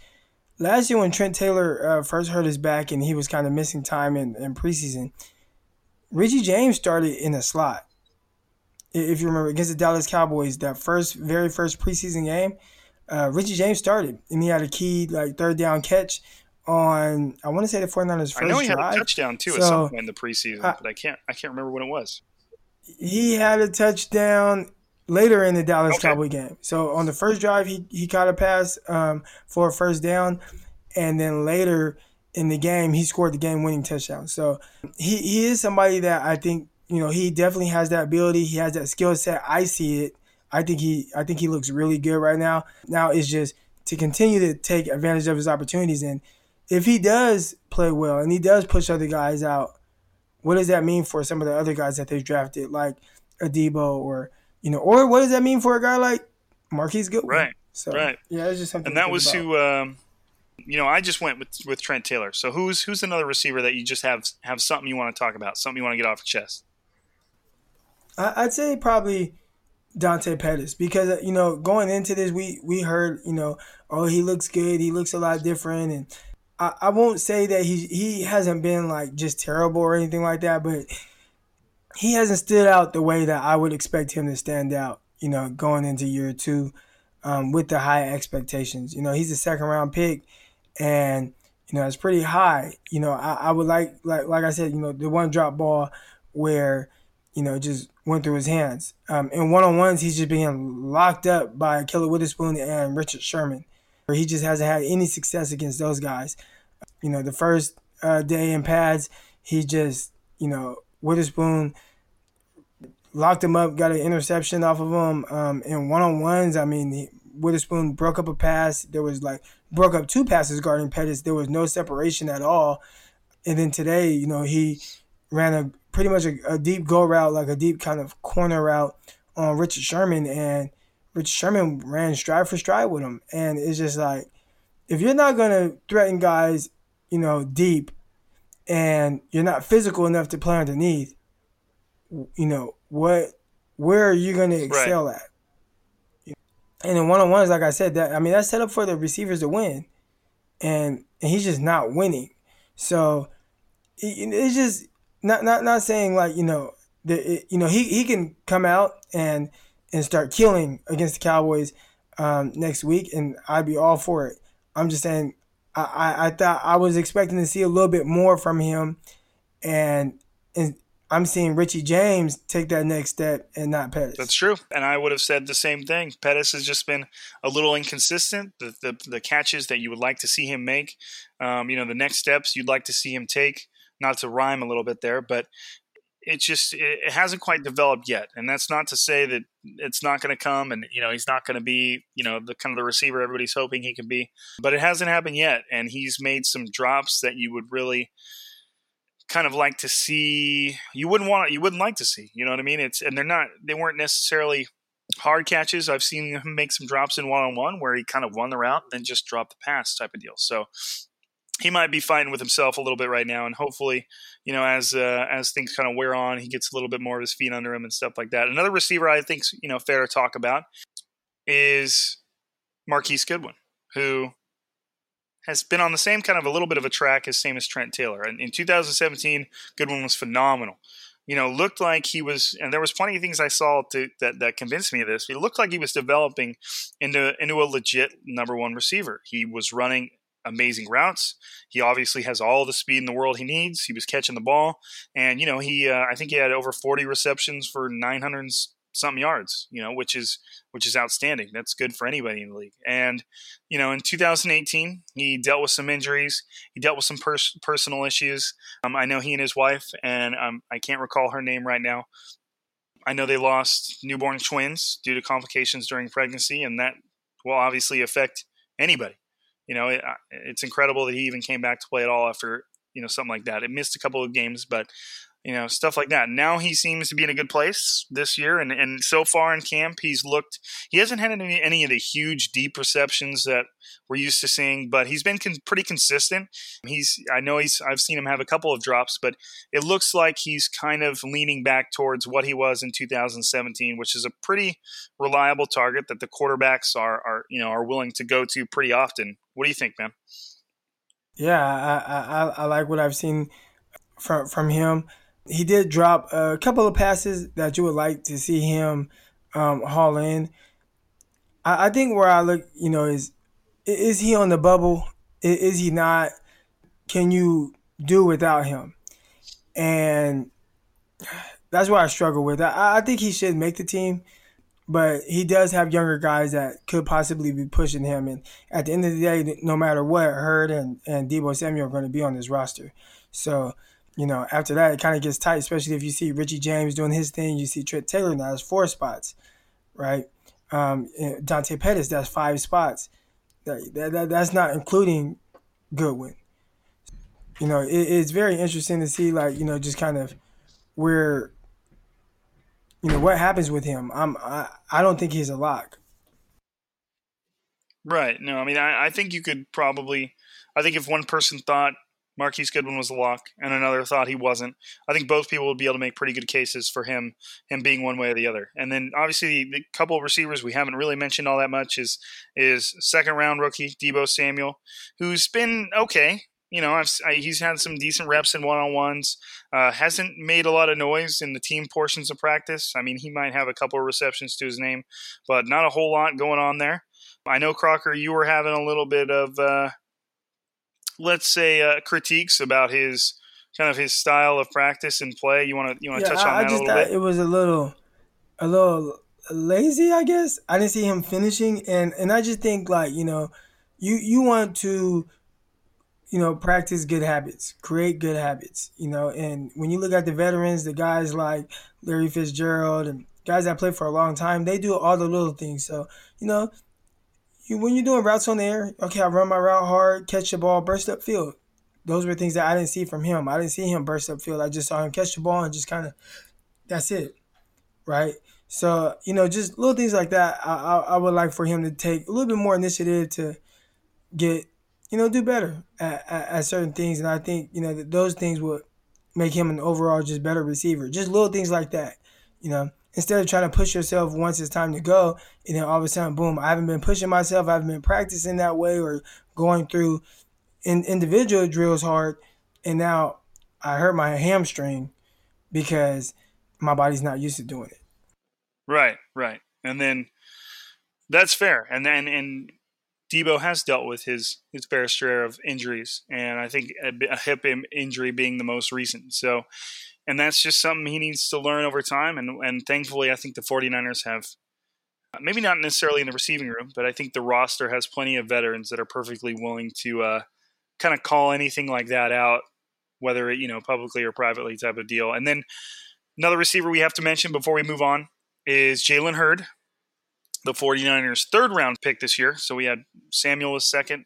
last year when Trent Taylor uh, first hurt his back and he was kind of missing time in, in preseason, Richie James started in a slot. If you remember against the Dallas Cowboys, that first very first preseason game, uh, Richie James started and he had a key like third down catch on I want to say the 49ers first I know he drive. had a touchdown too so, at some point in the preseason, uh, but I can't I can't remember when it was. He had a touchdown later in the Dallas okay. Cowboy game. So on the first drive, he, he caught a pass um, for a first down, and then later in the game, he scored the game winning touchdown. So he, he is somebody that I think you know he definitely has that ability. He has that skill set. I see it. I think he I think he looks really good right now. Now it's just to continue to take advantage of his opportunities and if he does play well and he does push other guys out, what does that mean for some of the other guys that they've drafted, like Adebo or you know, or what does that mean for a guy like Marquise Goodwin? Right. So right. Yeah, it's just something. And that was about. who. Um, you know, I just went with with Trent Taylor. So who's who's another receiver that you just have have something you want to talk about, something you want to get off your chest? I'd say probably Dante Pettis because you know going into this we we heard you know oh he looks good he looks a lot different and I, I won't say that he he hasn't been like just terrible or anything like that but he hasn't stood out the way that I would expect him to stand out, you know, going into year two um, with the high expectations. You know, he's a second round pick and, you know, it's pretty high. You know, I, I would like, like, like I said, you know, the one drop ball where, you know, just went through his hands. Um, in one on ones, he's just being locked up by Ahkello Witherspoon and Richard Sherman, where he just hasn't had any success against those guys. You know, the first uh, day in pads, he just, you know, Witherspoon locked him up, got an interception off of him. Um, in one on ones, I mean, he, Witherspoon broke up a pass. There was like broke up two passes guarding Pettis. There was no separation at all. And then today, you know, he ran a pretty much a, a, deep go route, like a deep kind of corner route on Richard Sherman, and Richard Sherman ran stride for stride with him, and it's just like if you're not gonna threaten guys, you know, deep, and you're not physical enough to play underneath, you know what? Where are you gonna excel right. at? And in one on ones, like I said, that I mean that's set up for the receivers to win, and and he's just not winning. So it's just not not not saying like you know the you know he he can come out and and start killing against the Cowboys um, next week, and I'd be all for it. I'm just saying I, I, thought I was expecting to see a little bit more from him, and and I'm seeing Richie James take that next step and not Pettis. That's true. And I would have said the same thing. Pettis has just been a little inconsistent. The, the, the catches that you would like to see him make, um, you know, the next steps you'd like to see him take, not to rhyme a little bit there, but it just it hasn't quite developed yet. And that's not to say that it's not going to come and, you know, he's not going to be, you know, the kind of the receiver everybody's hoping he can be. But it hasn't happened yet. And he's made some drops that you would really – kind of like to see you wouldn't want you wouldn't like to see you know what i mean it's and they're not they weren't necessarily hard catches i've seen him make some drops in one-on-one where he kind of won the route and then just dropped the pass type of deal so he might be fighting with himself a little bit right now and hopefully you know as uh, as things kind of wear on he gets a little bit more of his feet under him and stuff like that another receiver i think you know fair to talk about is marquise goodwin who has been on the same kind of a little bit of a track as same as Trent Taylor. And in 2017, Goodwin was phenomenal. You know, looked like he was, and there was plenty of things I saw to, that that convinced me of this. He looked like he was developing into into a legit number one receiver. He was running amazing routes. He obviously has all the speed in the world he needs. He was catching the ball, and you know he uh, I think he had over 40 receptions for 900 something yards, you know, which is which is outstanding. That's good for anybody in the league. And you know, in 2018, he dealt with some injuries. He dealt with some pers- personal issues. Um, I know he and his wife, and um, I can't recall her name right now. I know they lost newborn twins due to complications during pregnancy, and that will obviously affect anybody. You know, it, it's incredible that he even came back to play at all after you know something like that. It missed a couple of games, but you know, stuff like that. Now he seems to be in a good place this year, and, and so far in camp, he's looked. He hasn't had any, any of the huge deep receptions that we're used to seeing, but he's been con- pretty consistent. He's, I know he's, I've seen him have a couple of drops, but it looks like he's kind of leaning back towards what he was in 2017, which is a pretty reliable target that the quarterbacks are, are you know, are willing to go to pretty often. What do you think, man? Yeah, I, I, I like what I've seen from from him he did drop a couple of passes that you would like to see him um, haul in. I, I, think where I look, you know, is is he on the bubble? Is, he not? Can you do without him? And that's what I struggle with. I, I think he should make the team, but he does have younger guys that could possibly be pushing him. And at the end of the day, no matter what, Hurd and, and Deebo Samuel are going to be on this roster. So you know, after that, it kind of gets tight, especially if you see Richie James doing his thing. You see Trent Taylor now has four spots, right? Um, Dante Pettis, that's five spots. That, that, that's not including Goodwin. You know, it, it's very interesting to see, like, you know, just kind of where, you know, what happens with him. I'm, I, I don't think he's a lock. Right. No, I mean, I, I think you could probably, I think if one person thought Marquise Goodwin was a lock, and another thought he wasn't. I think both people would be able to make pretty good cases for him, him being one way or the other. And then obviously the, the couple of receivers we haven't really mentioned all that much is is second round rookie Deebo Samuel, who's been okay. You know, I've, I, he's had some decent reps in one on ones. Uh, hasn't made a lot of noise in the team portions of practice. I mean, he might have a couple of receptions to his name, but not a whole lot going on there. I know Crocker, you were having a little bit of. Uh, let's say uh, critiques about his kind of his style of practice and play. You want to you want to yeah, touch on I, that I just a little bit? It was a little a little lazy, I guess. I didn't see him finishing, and and I just think like you know, you you want to you know practice good habits, create good habits, you know. And when you look at the veterans, the guys like Larry Fitzgerald and guys that play for a long time, they do all the little things. So you know, you, when you're doing routes on the air, okay, I run my route hard, catch the ball, burst up field. those were things that I didn't see from him. I didn't see him burst up field. I just saw him catch the ball and just kind of, that's it, right? So you know, just little things like that. I, I, I would like for him to take a little bit more initiative to get, you know, do better at, at, at certain things, and I think you know that those things would make him an overall just better receiver. Just little things like that, you know. Instead of trying to push yourself once it's time to go, and then all of a sudden, boom! I haven't been pushing myself. I haven't been practicing that way or going through in individual drills hard, and now I hurt my hamstring because my body's not used to doing it. Right, right, and then that's fair. And then and Deebo has dealt with his his fair share of injuries, and I think a, a hip injury being the most recent. So, and that's just something he needs to learn over time. And and thankfully, I think the 49ers have maybe not necessarily in the receiving room, but I think the roster has plenty of veterans that are perfectly willing to uh, kind of call anything like that out, whether it, you know publicly or privately type of deal. And then another receiver we have to mention before we move on is Jalen Hurd, the 49ers' third round pick this year. So we had Samuel was second,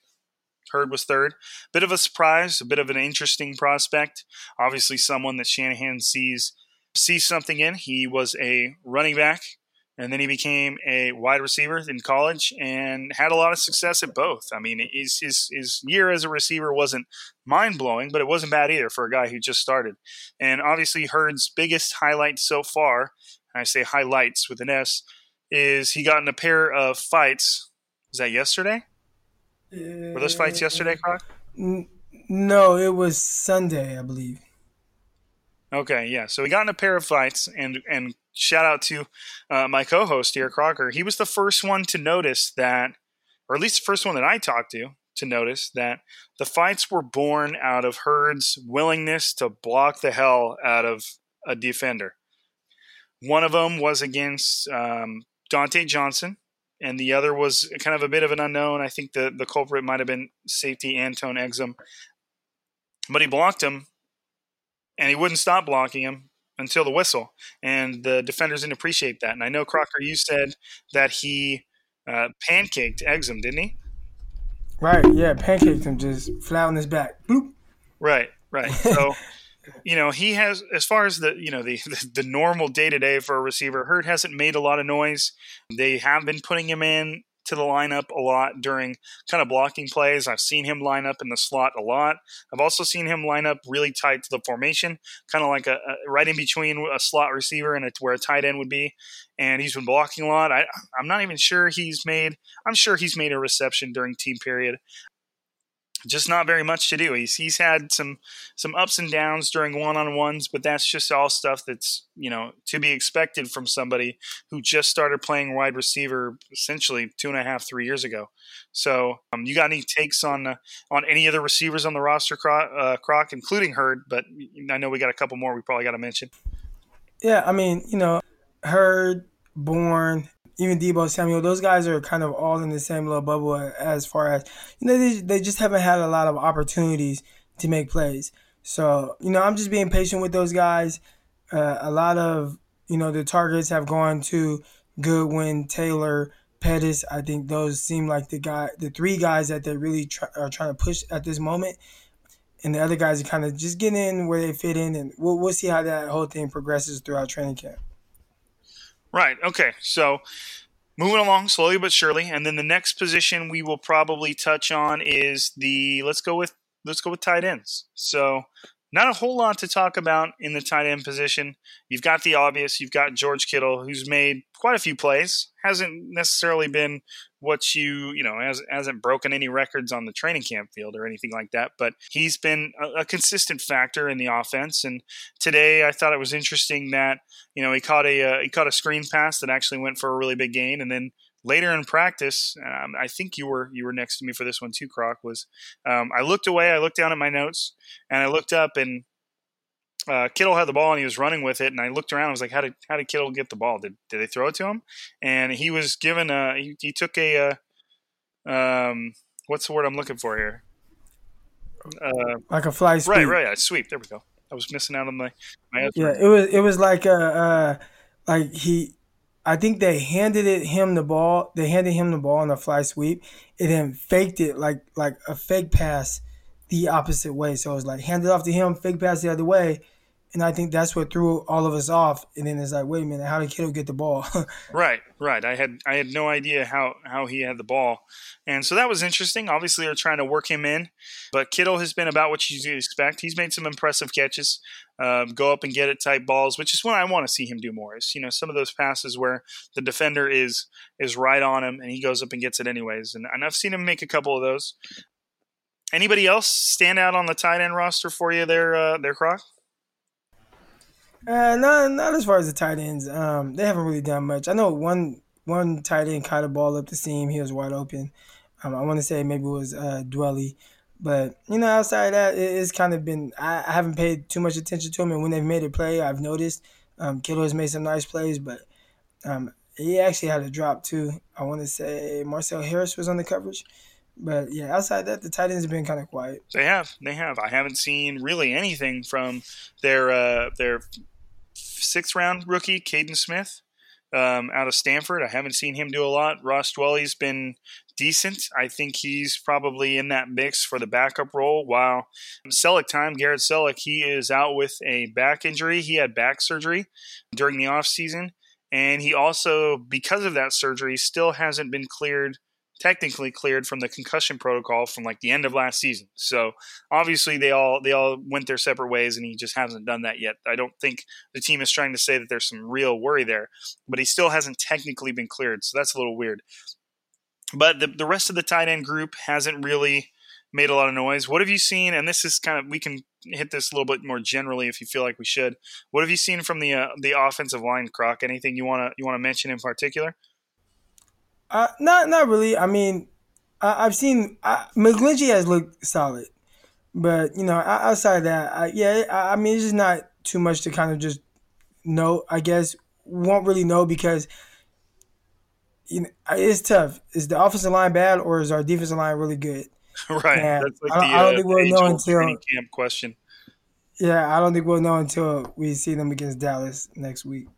Hurd was third. Bit of a surprise, a bit of an interesting prospect. Obviously, someone that Shanahan sees sees something in. He was a running back and then he became a wide receiver in college and had a lot of success at both. I mean, his his, his year as a receiver wasn't mind blowing, but it wasn't bad either for a guy who just started. And obviously, Hurd's biggest highlight so far, I say highlights with an S, is he got in a pair of fights. Was that yesterday? Were those fights yesterday, Croc? No, it was Sunday, I believe. Okay, yeah. So we got in a pair of fights, and and shout out to uh, my co-host here, Crocker. He was the first one to notice that, or at least the first one that I talked to to notice that the fights were born out of Hurd's willingness to block the hell out of a defender. One of them was against um, Dontae Johnson, and the other was kind of a bit of an unknown. I think the the culprit might have been safety Antone Exum, but he blocked him and he wouldn't stop blocking him until the whistle. And the defenders didn't appreciate that. And I know Crocker, you said that he uh, pancaked Exum, didn't he? Right. Yeah, pancaked him, just flat on his back. Boop. Right. Right. So. you know he has as far as the you know the the, normal day to day for a receiver Hurd hasn't made a lot of noise they have been putting him in to the lineup a lot during kind of blocking plays. I've seen him line up in the slot a lot. I've also seen him line up really tight to the formation, kind of like a, a right in between a slot receiver and a, where a tight end would be. And he's been blocking a lot. I, I'm not even sure he's made. I'm sure he's made a reception during team period just not very much to do. He's he's had some some ups and downs during one on ones, but that's just all stuff that's you know to be expected from somebody who just started playing wide receiver essentially two and a half three years ago. So, um, you got any takes on uh, on any of the receivers on the roster, Croc, uh, Croc, including Hurd? But I know we got a couple more we probably got to mention. Yeah, I mean, you know, Hurd, Bourne, even Deebo Samuel, those guys are kind of all in the same little bubble as far as you know they, they just haven't had a lot of opportunities to make plays. So you know I'm just being patient with those guys. Uh, a lot of you know the targets have gone to Goodwin, Taylor, Pettis. I think those seem like the guy, the three guys that they really try, are trying to push at this moment. And the other guys are kind of just getting in where they fit in, and we'll, we'll see how that whole thing progresses throughout training camp. Right. Okay. So moving along slowly but surely, and then the next position we will probably touch on is the let's go with let's go with tight ends. So not a whole lot to talk about in the tight end position. You've got the obvious. You've got George Kittle, who's made quite a few plays. Hasn't necessarily been what you you know has, hasn't broken any records on the training camp field or anything like that. But he's been a, a consistent factor in the offense. And today, I thought it was interesting that you know he caught a uh, he caught a screen pass that actually went for a really big gain, and then later in practice, um, I think you were you were next to me for this one too. Croc was. Um, I looked away. I looked down at my notes, and I looked up, and uh, Kittle had the ball, and he was running with it. And I looked around. I was like, "How did how did Kittle get the ball? Did did they throw it to him?" And he was given a he, he took a uh, um what's the word I'm looking for here? Uh, like a fly sweep. Right, right, sweep. There we go. I was missing out on my my. Yeah, it was it was like a uh, like he I think they handed it him the ball. They handed him the ball on a fly sweep. It then faked it like like a fake pass, the opposite way. So it was like handed off to him, fake pass the other way, and I think that's what threw all of us off. And then it's like, wait a minute, how did Kittle get the ball? right, right. I had I had no idea how how he had the ball, and so that was interesting. Obviously, they're trying to work him in, but Kittle has been about what you expect. He's made some impressive catches, um, go up and get it type balls, which is what I want to see him do more. Is you know some of those passes where the defender is is right on him and he goes up and gets it anyways, and, and I've seen him make a couple of those. Anybody else stand out on the tight end roster for you there, uh, there, Croc? Uh, not not as far as the tight ends. Um, they haven't really done much. I know one one tight end caught a ball up the seam. He was wide open. Um, I want to say maybe it was uh, Dwelley, but you know, outside that, it, it's kind of been. I, I, haven't paid too much attention to him, and when they've made a play, I've noticed. Um, Kittle has made some nice plays, but um, he actually had a drop too. I want to say Marcel Harris was on the coverage. But yeah, outside that, the tight ends have been kind of quiet. They have, they have. I haven't seen really anything from their uh, their sixth round rookie, Kaden Smith, um, out of Stanford. I haven't seen him do a lot. Ross Dwelley's been decent. I think he's probably in that mix for the backup role. While Celek time, Garrett Celek, he is out with a back injury. He had back surgery during the offseason. And he also, because of that surgery, still hasn't been cleared – technically cleared from the concussion protocol from like the end of last season. So obviously they all they all went their separate ways, and he just hasn't done that yet. I don't think the team is trying to say that there's some real worry there, but he still hasn't technically been cleared. So that's a little weird. But the the rest of the tight end group hasn't really made a lot of noise. What have you seen? And this is kind of we can hit this a little bit more generally if you feel like we should. What have you seen from the uh, the offensive line, Croc? Anything you want to you want to mention in particular? Uh, not not really. I mean, I, have seen I, McGlinchey has looked solid, but you know, outside that, I, yeah, I, I mean, it's just not too much to kind of just know. I guess won't really know because you know it's tough. Is the offensive line bad or is our defensive line really good? Right. And That's like I, the, I don't uh, think we'll know until camp question. Yeah, I don't think we'll know until we see them against Dallas next week.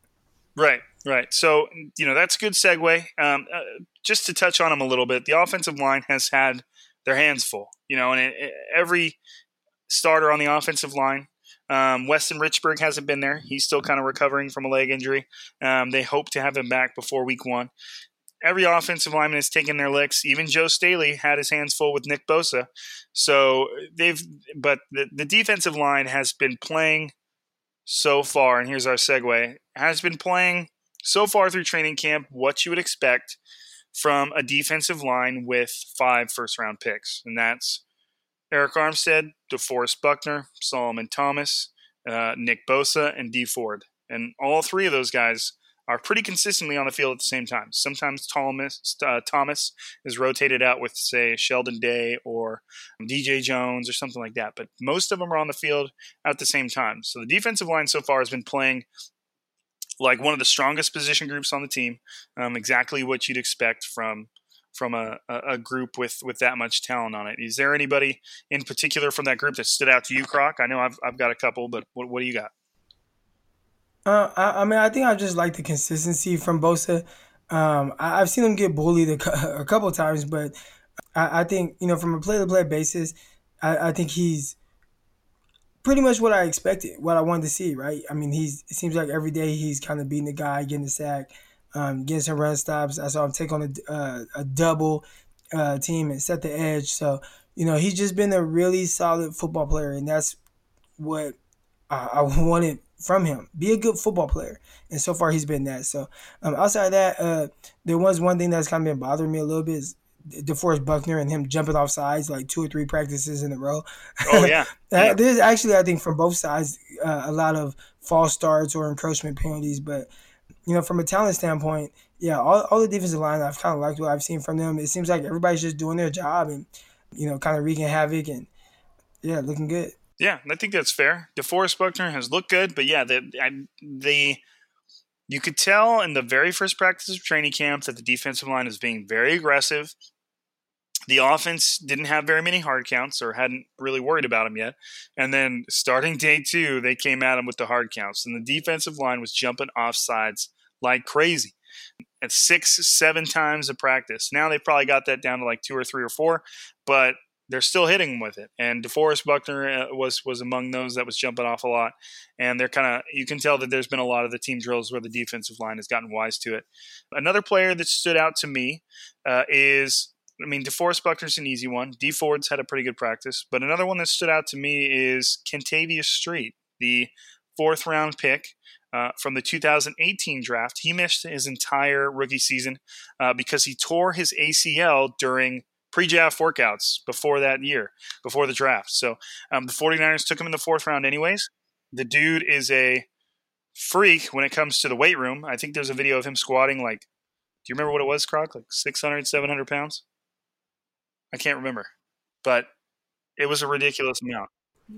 Right. Right. So, you know, that's a good segue. Um, uh, just to touch on them a little bit, the offensive line has had their hands full, you know, and it, it, every starter on the offensive line, um, Weston Richburg hasn't been there. He's still kind of recovering from a leg injury. Um, they hope to have him back before week one. Every offensive lineman has taken their licks. Even Joe Staley had his hands full with Nick Bosa. So they've, but the, the defensive line has been playing so far, and here's our segue, has been playing so far through training camp what you would expect from a defensive line with five first round picks. And that's Arik Armstead, DeForest Buckner, Solomon Thomas, uh, Nick Bosa, and Dee Ford. And all three of those guys are pretty consistently on the field at the same time. Sometimes Thomas, uh, Thomas is rotated out with, say, Sheldon Day or DJ Jones or something like that. But most of them are on the field at the same time. So the defensive line so far has been playing like one of the strongest position groups on the team. Um, exactly what you'd expect from from a, a group with with that much talent on it. Is there anybody in particular from that group that stood out to you, Croc? I know I've I've got a couple, but what, what do you got? Uh, I, I, mean, I think I just like the consistency from Bosa. Um, I, have seen him get bullied a, a couple times, but I, I, think you know from a play-to-play basis, I, I think he's pretty much what I expected, what I wanted to see, right? I mean, he's it seems like every day he's kind of beating the guy, getting the sack, um, getting some run stops. I saw him take on a, uh, a double uh, team and set the edge. So, you know, he's just been a really solid football player, and that's what I, I wanted from him. Be a good football player, and so far he's been that. So, um, outside of that, uh, there was one thing that's kind of been bothering me a little bit. Is DeForest Buckner and him jumping off sides like two or three practices in a row. Oh yeah, yeah. there's actually I think from both sides uh, a lot of false starts or encroachment penalties, but you know from a talent standpoint, yeah, all, all the defensive line I've kind of liked what I've seen from them. It seems like everybody's just doing their job and you know kind of wreaking havoc and yeah, looking good. Yeah, I think that's fair. DeForest Buckner has looked good, but yeah, the the you could tell in the very first practice of training camp that the defensive line is being very aggressive the offense didn't have very many hard counts or hadn't really worried about them yet. And then starting day two, they came at him with the hard counts. And the defensive line was jumping off sides like crazy at six, seven times a practice. Now they've probably got that down to like two or three or four. But they're still hitting with it. And DeForest Buckner uh, was was among those that was jumping off a lot. And they're kind of you can tell that there's been a lot of the team drills where the defensive line has gotten wise to it. Another player that stood out to me uh, is. I mean, DeForest Buckner's an easy one. Dee Ford's had a pretty good practice, but another one that stood out to me is Kentavius Street, the fourth round pick uh, from the 2018 draft. He missed his entire rookie season uh, because he tore his ACL during pre-draft workouts before that year, before the draft. So um, the 49ers took him in the fourth round anyways. The dude is a freak when it comes to the weight room. I think there's a video of him squatting like, do you remember what it was, Croc? Like 600, 700 pounds? I can't remember, but it was a ridiculous amount.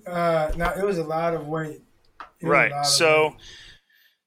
Uh, no, it was a lot of weight. Right. So weight.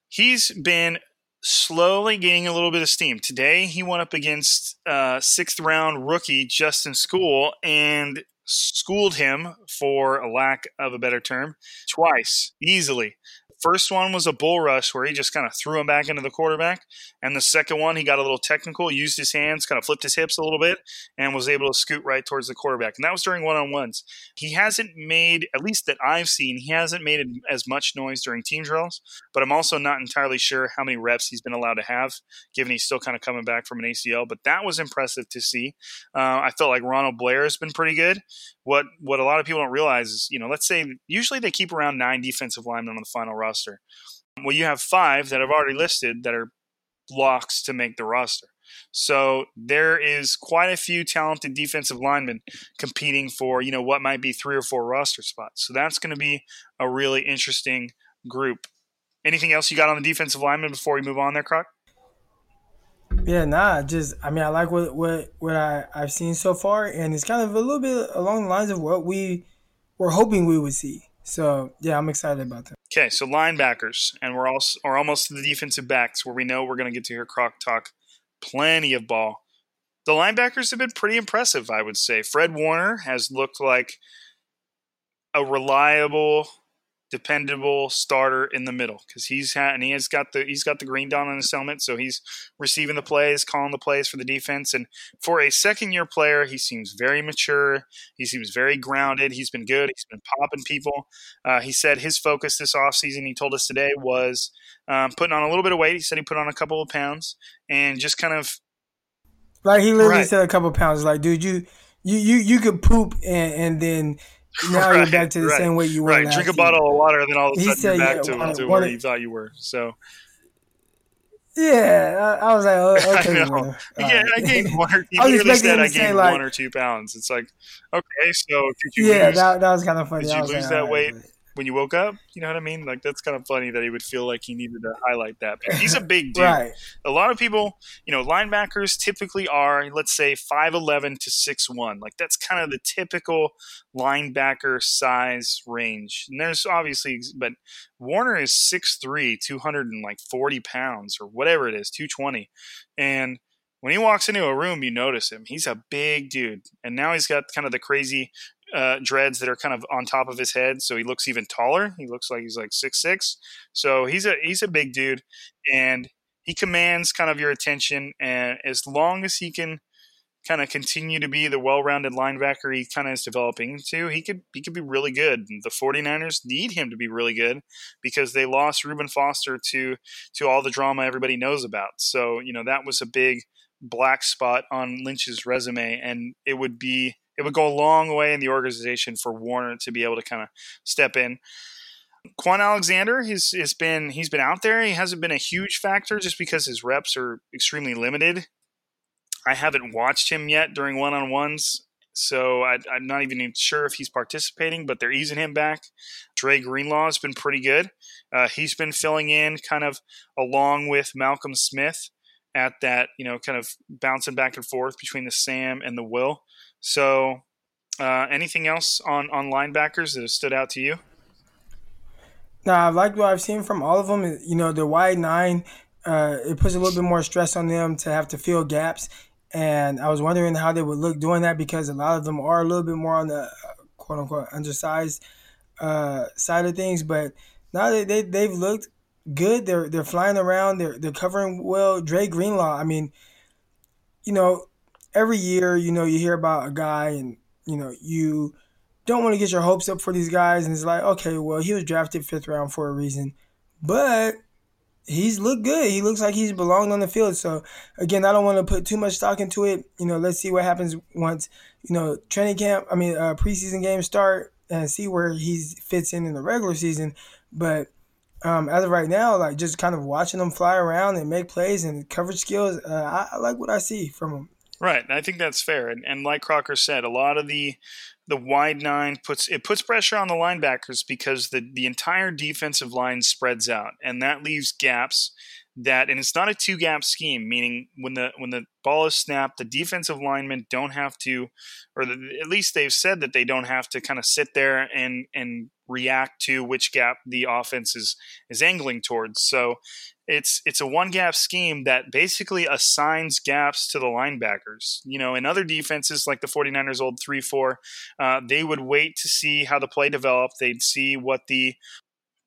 he's been slowly gaining a little bit of steam. Today, he went up against uh, sixth round rookie Justin Skule and schooled him, for a lack of a better term, twice easily. First one was a bull rush where he just kind of threw him back into the quarterback. And the second one, he got a little technical, used his hands, kind of flipped his hips a little bit, and was able to scoot right towards the quarterback. And that was during one on ones. He hasn't made, at least that I've seen, he hasn't made as much noise during team drills. But I'm also not entirely sure how many reps he's been allowed to have, given he's still kind of coming back from an ACL. But that was impressive to see. Uh, I felt like Ronald Blair has been pretty good. What what a lot of people don't realize is, you know, let's say usually they keep around nine defensive linemen on the final roster. Well, you have five that I've already listed that are blocks to make the roster. So there is quite a few talented defensive linemen competing for, you know, what might be three or four roster spots. So that's going to be a really interesting group. Anything else you got on the defensive lineman before we move on there, Croc? Yeah, nah, just I mean I like what what what I I've seen so far, and it's kind of a little bit along the lines of what we were hoping we would see. So yeah, I'm excited about that. Okay, so linebackers, and we're also are almost to the defensive backs, where we know we're going to get to hear Croc talk plenty of ball. The linebackers have been pretty impressive, I would say. Fred Warner has looked like a reliable dependable starter in the middle because he's had and he has got the he's got the green dot on his helmet, so he's receiving the plays, calling the plays for the defense. And for a second year player, he seems very mature. He seems very grounded. He's been good. He's been popping people. Uh, he said his focus this offseason, he told us today, was um, putting on a little bit of weight. He said he put on a couple of pounds and just kind of like he literally right. said a couple of pounds. Like, dude, you you you you could poop and and then now right, you're back to the right, same way you were. Right, drink a bottle of water, and then all of a sudden said, you're back yeah, to, to where you thought you were. So. Yeah, I, I was like, oh, okay. I know. Yeah, I gained one. Or, he literally said I gained like, one or two pounds. It's like, okay, so did you? Yeah, lose, that, that was kind of funny. Did you lose like, that right, weight? But when you woke up. You know what I mean? Like that's kind of funny that he would feel like he needed to highlight that. But he's a big dude. right. A lot of people, you know, linebackers typically are, let's say, five eleven to six one. Like that's kind of the typical linebacker size range. And there's obviously, but Warner is 6'3", 240 pounds or whatever it is, two twenty, and when he walks into a room, you notice him. He's a big dude, and now he's got kind of the crazy uh, dreads that are kind of on top of his head, so he looks even taller. He looks like he's like six six. So he's a he's a big dude, and he commands kind of your attention. And as long as he can kind of continue to be the well-rounded linebacker he kind of is developing into, he could he could be really good. The 49ers need him to be really good because they lost Reuben Foster to to all the drama everybody knows about. So, you know, that was a big black spot on Lynch's resume and it would be it would go a long way in the organization for Warner to be able to kind of step in. Kwon Alexander has, has been he's been out there. He hasn't been a huge factor just because his reps are extremely limited. I haven't watched him yet during one on ones, so I, am not even sure if he's participating. But they're easing him back. Dre Greenlaw has been pretty good. Uh, he's been filling in kind of along with Malcolm Smith at that you know kind of bouncing back and forth between the Sam and the Will. So, uh, anything else on on linebackers that have stood out to you? Now, I like what I've seen from all of them. You know, the wide nine, uh, it puts a little bit more stress on them to have to fill gaps. And I was wondering how they would look doing that because a lot of them are a little bit more on the uh, quote unquote undersized uh, side of things. But now they, they they've looked good. They're they're flying around. They're they're covering well. Dre Greenlaw. I mean, you know, every year, you know, you hear about a guy and you know, you don't want to get your hopes up for these guys. And it's like, okay, well, he was drafted fifth round for a reason. But he's looked good. He looks like he's belonged on the field. So again, I don't want to put too much stock into it. You know, let's see what happens once you know training camp. I mean, uh, preseason games start and see where he fits in in the regular season. But um, as of right now, like just kind of watching him fly around and make plays and coverage skills, uh, I, I like what I see from him. Right, I think that's fair. And, and like Crocker said, a lot of the the wide nine puts it puts pressure on the linebackers because the the entire defensive line spreads out, and that leaves gaps that and it's not a two gap scheme meaning when the when the ball is snapped the defensive linemen don't have to or the, at least they've said that they don't have to kind of sit there and and react to which gap the offense is is angling towards so it's it's a one gap scheme that basically assigns gaps to the linebackers. You know, in other defenses like the 49ers old 3-4, uh, they would wait to see how the play developed. They'd see what the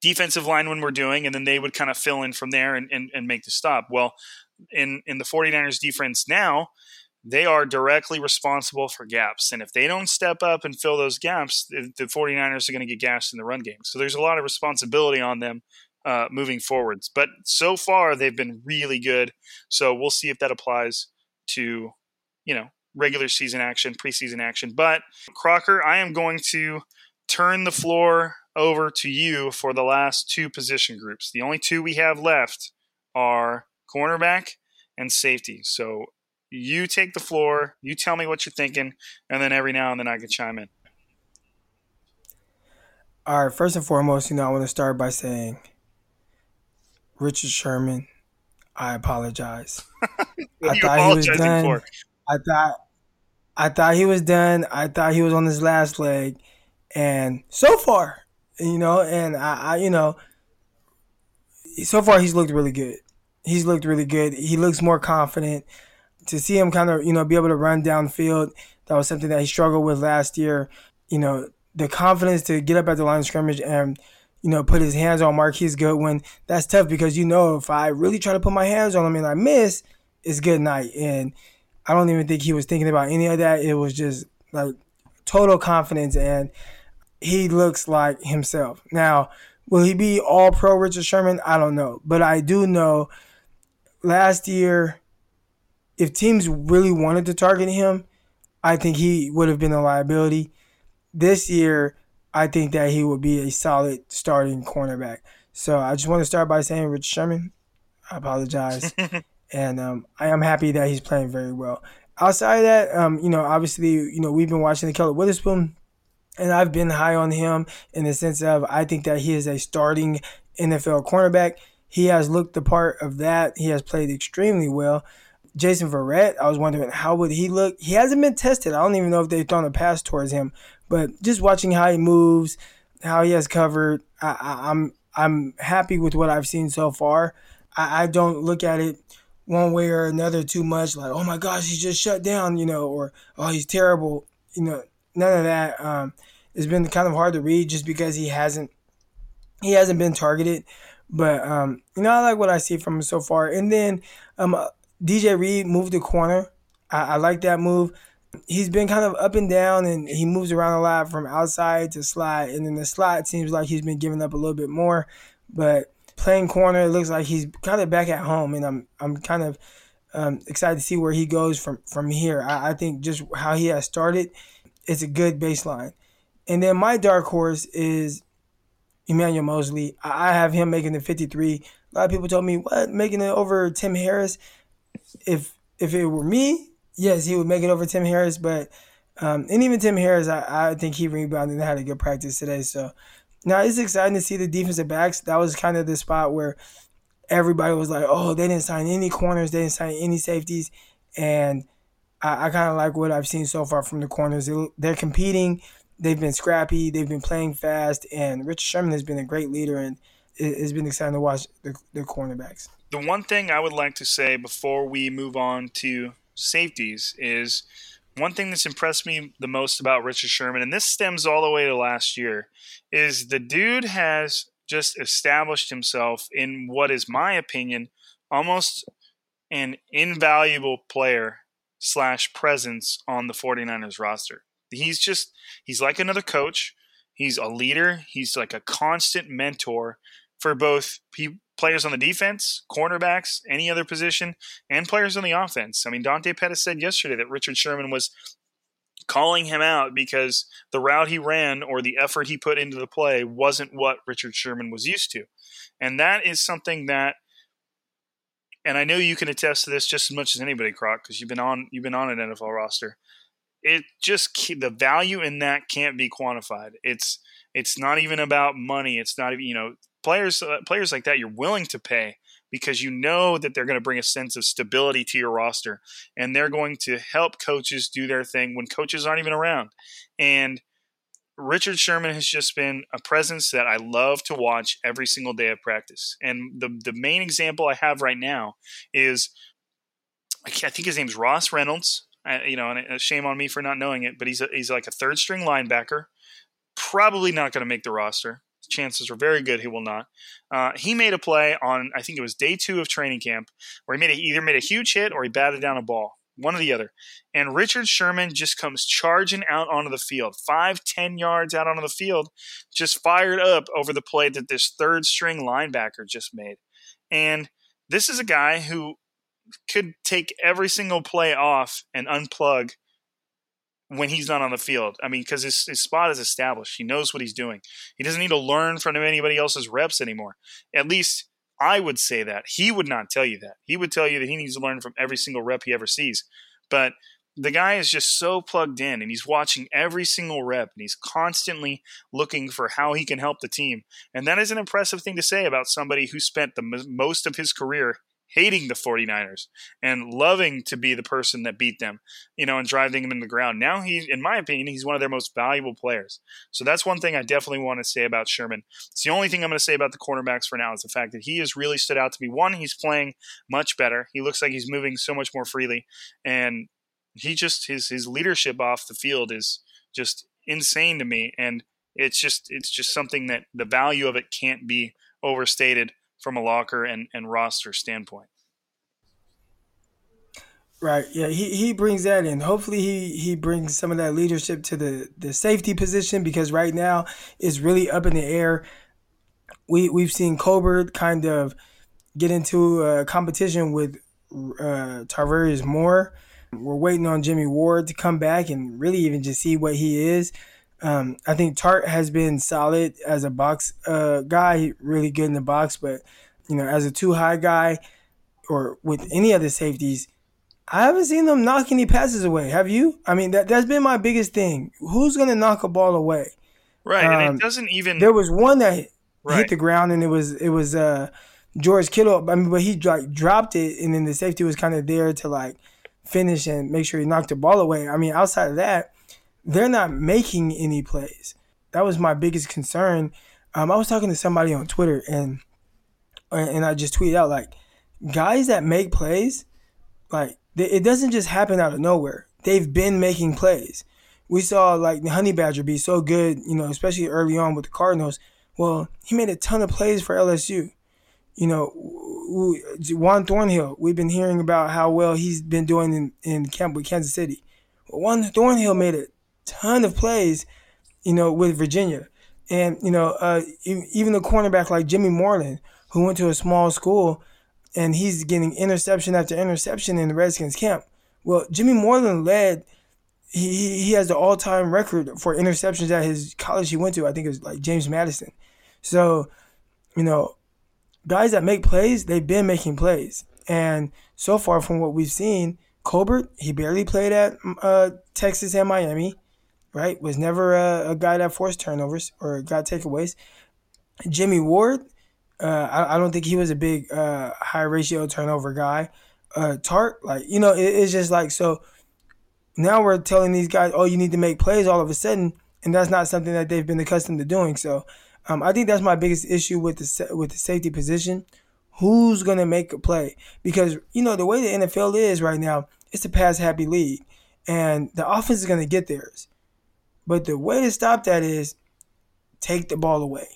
defensive linemen were doing, and then they would kind of fill in from there and, and, and make the stop. Well, in, in the 49ers defense now, they are directly responsible for gaps. And if they don't step up and fill those gaps, the, the 49ers are going to get gassed in the run game. So there's a lot of responsibility on them uh, moving forwards. But so far, they've been really good. So we'll see if that applies to, you know, regular season action, preseason action. But Crocker, I am going to turn the floor over to you for the last two position groups. The only two we have left are cornerback and safety. So you take the floor, you tell me what you're thinking, and then every now and then I can chime in. All right, first and foremost, you know, I want to start by saying Richard Sherman, I apologize. I thought he was done. For? I thought I thought he was done. I thought he was on his last leg. And so far, you know, and I, I you know, so far he's looked really good. He's looked really good. He looks more confident. To see him kind of, you know, be able to run downfield, that was something that he struggled with last year. You know, the confidence to get up at the line of scrimmage and you know, put his hands on Marquise Goodwin. That's tough because you know if I really try to put my hands on him and I miss, it's good night. And I don't even think he was thinking about any of that. It was just like total confidence and he looks like himself. Now, will he be all pro Richard Sherman? I don't know. But I do know last year, if teams really wanted to target him, I think he would have been a liability. This year, I think that he would be a solid starting cornerback. So I just want to start by saying, Rich Sherman, I apologize. and um, I am happy that he's playing very well. Outside of that, um, you know, obviously, you know, we've been watching the Ahkello Witherspoon, and I've been high on him in the sense of I think that he is a starting NFL cornerback. He has looked the part of that. He has played extremely well. Jason Verrett, I was wondering how would he look. He hasn't been tested. I don't even know if they've thrown a pass towards him, but just watching how he moves, how he has covered, I, I, I'm I'm happy with what I've seen so far. I, I don't look at it one way or another too much, like oh my gosh, he's just shut down, you know, or oh he's terrible, you know. None of that. Um, it's been kind of hard to read just because he hasn't he hasn't been targeted. But um, you know, I like what I see from him so far. And then um, uh, DJ Reed moved the corner. I, I like that move he's been kind of up and down and he moves around a lot from outside to slot. And then the slot seems like he's been giving up a little bit more. But playing corner, it looks like he's kind of back at home. And I'm I'm kind of um, excited to see where he goes from, from here. I, I think just how he has started, it's a good baseline. And then my dark horse is Emmanuel Moseley. I have him making the 53. A lot of people told me, what, making it over Tim Harris? If if it were me, yes, he would make it over Tim Harris, but um, and even Tim Harris, I, I think he rebounded and had a good practice today. So now it's exciting to see the defensive backs. That was kind of the spot where everybody was like, "Oh, they didn't sign any corners, they didn't sign any safeties," and I, I kind of like what I've seen so far from the corners. They're competing. They've been scrappy. They've been playing fast, and Richard Sherman has been a great leader, and it's been exciting to watch the, cornerbacks. The one thing I would like to say before we move on to safeties is one thing that's impressed me the most about Richard Sherman, and this stems all the way to last year, is the dude has just established himself in what is my opinion almost an invaluable player slash presence on the 49ers roster. He's just he's like another coach. He's a leader. He's like a constant mentor for both players on the defense, cornerbacks, any other position, and players on the offense. I mean, Dante Pettis said yesterday that Richard Sherman was calling him out because the route he ran or the effort he put into the play wasn't what Richard Sherman was used to. And that is something that and I know you can attest to this just as much as anybody, Croc, because you've been on you've been on an NFL roster. It just the value in that can't be quantified. It's it's not even about money. It's not even you know players uh, players like that you're willing to pay because you know that they're going to bring a sense of stability to your roster and they're going to help coaches do their thing when coaches aren't even around. And Richard Sherman has just been a presence that I love to watch every single day of practice. And the the main example I have right now is I think his name's Ross Reynolds. I, you know, and shame on me for not knowing it, but he's a, he's like a third string linebacker. Probably not going to make the roster. Chances are very good he will not. Uh, he made a play on I think it was day two of training camp where he made a, either made a huge hit or he batted down a ball one or the other. And Richard Sherman just comes charging out onto the field, five, ten yards out onto the field, just fired up over the play that this third string linebacker just made. And this is a guy who could take every single play off and unplug when he's not on the field. I mean, because his, his spot is established. He knows what he's doing. He doesn't need to learn from anybody else's reps anymore. At least I would say that. He would not tell you that. He would tell you that he needs to learn from every single rep he ever sees. But the guy is just so plugged in and he's watching every single rep and he's constantly looking for how he can help the team. And that is an impressive thing to say about somebody who spent the most of his career hating the 49ers and loving to be the person that beat them, you know, and driving them in the ground. Now he, in my opinion, he's one of their most valuable players. So that's one thing I definitely want to say about Sherman. It's the only thing I'm going to say about the cornerbacks for now is the fact that he has really stood out to me. One, he's playing much better. He looks like he's moving so much more freely, and he just his his leadership off the field is just insane to me. And it's just it's just something that the value of it can't be overstated from a locker and, and roster standpoint. Right. Yeah, he, he brings that in. Hopefully he, he brings some of that leadership to the, the safety position because right now it's really up in the air. We we've seen Colbert kind of get into a competition with uh, Tarvarius Moore. We're waiting on Jimmy Ward to come back and really even just see what he is. Um, I think Tartt has been solid as a box uh, guy, really good in the box, but you know, as a two high guy or with any other safeties, I haven't seen them knock any passes away. Have you? I mean, that that's been my biggest thing. Who's going to knock a ball away? Right, um, and it um, doesn't even. There was one that right. hit the ground, and it was it was uh, George Kittle. I mean, but he like dropped it, and then the safety was kind of there to like finish and make sure he knocked the ball away. I mean, outside of that, they're not making any plays. That was my biggest concern. Um, I was talking to somebody on Twitter and and I just tweeted out like, guys that make plays, like it doesn't just happen out of nowhere. They've been making plays. We saw like the Honey Badger be so good, you know, especially early on with the Cardinals. Well, he made a ton of plays for LSU. You know, Juan Thornhill, we've been hearing about how well he's been doing in, in camp with Kansas City. Juan Thornhill made a ton of plays, you know, with Virginia. And, you know, uh, even a cornerback like Jimmy Moreland, who went to a small school and he's getting interception after interception in the Redskins camp. Well, Jimmy Moreland led, he, he has the all time record for interceptions at his college he went to. I think it was like James Madison. So, you know, guys that make plays, they've been making plays. And so far, from what we've seen, Colbert, he barely played at uh, Texas and Miami right? Was never a, a guy that forced turnovers or got takeaways. Jimmy Ward, uh, I, I, don't think he was a big uh, high ratio turnover guy. Uh, Tartt, like you know, it, it's just like so. Now we're telling these guys, oh, you need to make plays all of a sudden, and that's not something that they've been accustomed to doing. So, um, I think that's my biggest issue with the with the safety position. Who's gonna make a play? Because you know the way the NFL is right now, it's a pass happy league, and the offense is gonna get theirs. But the way to stop that is take the ball away.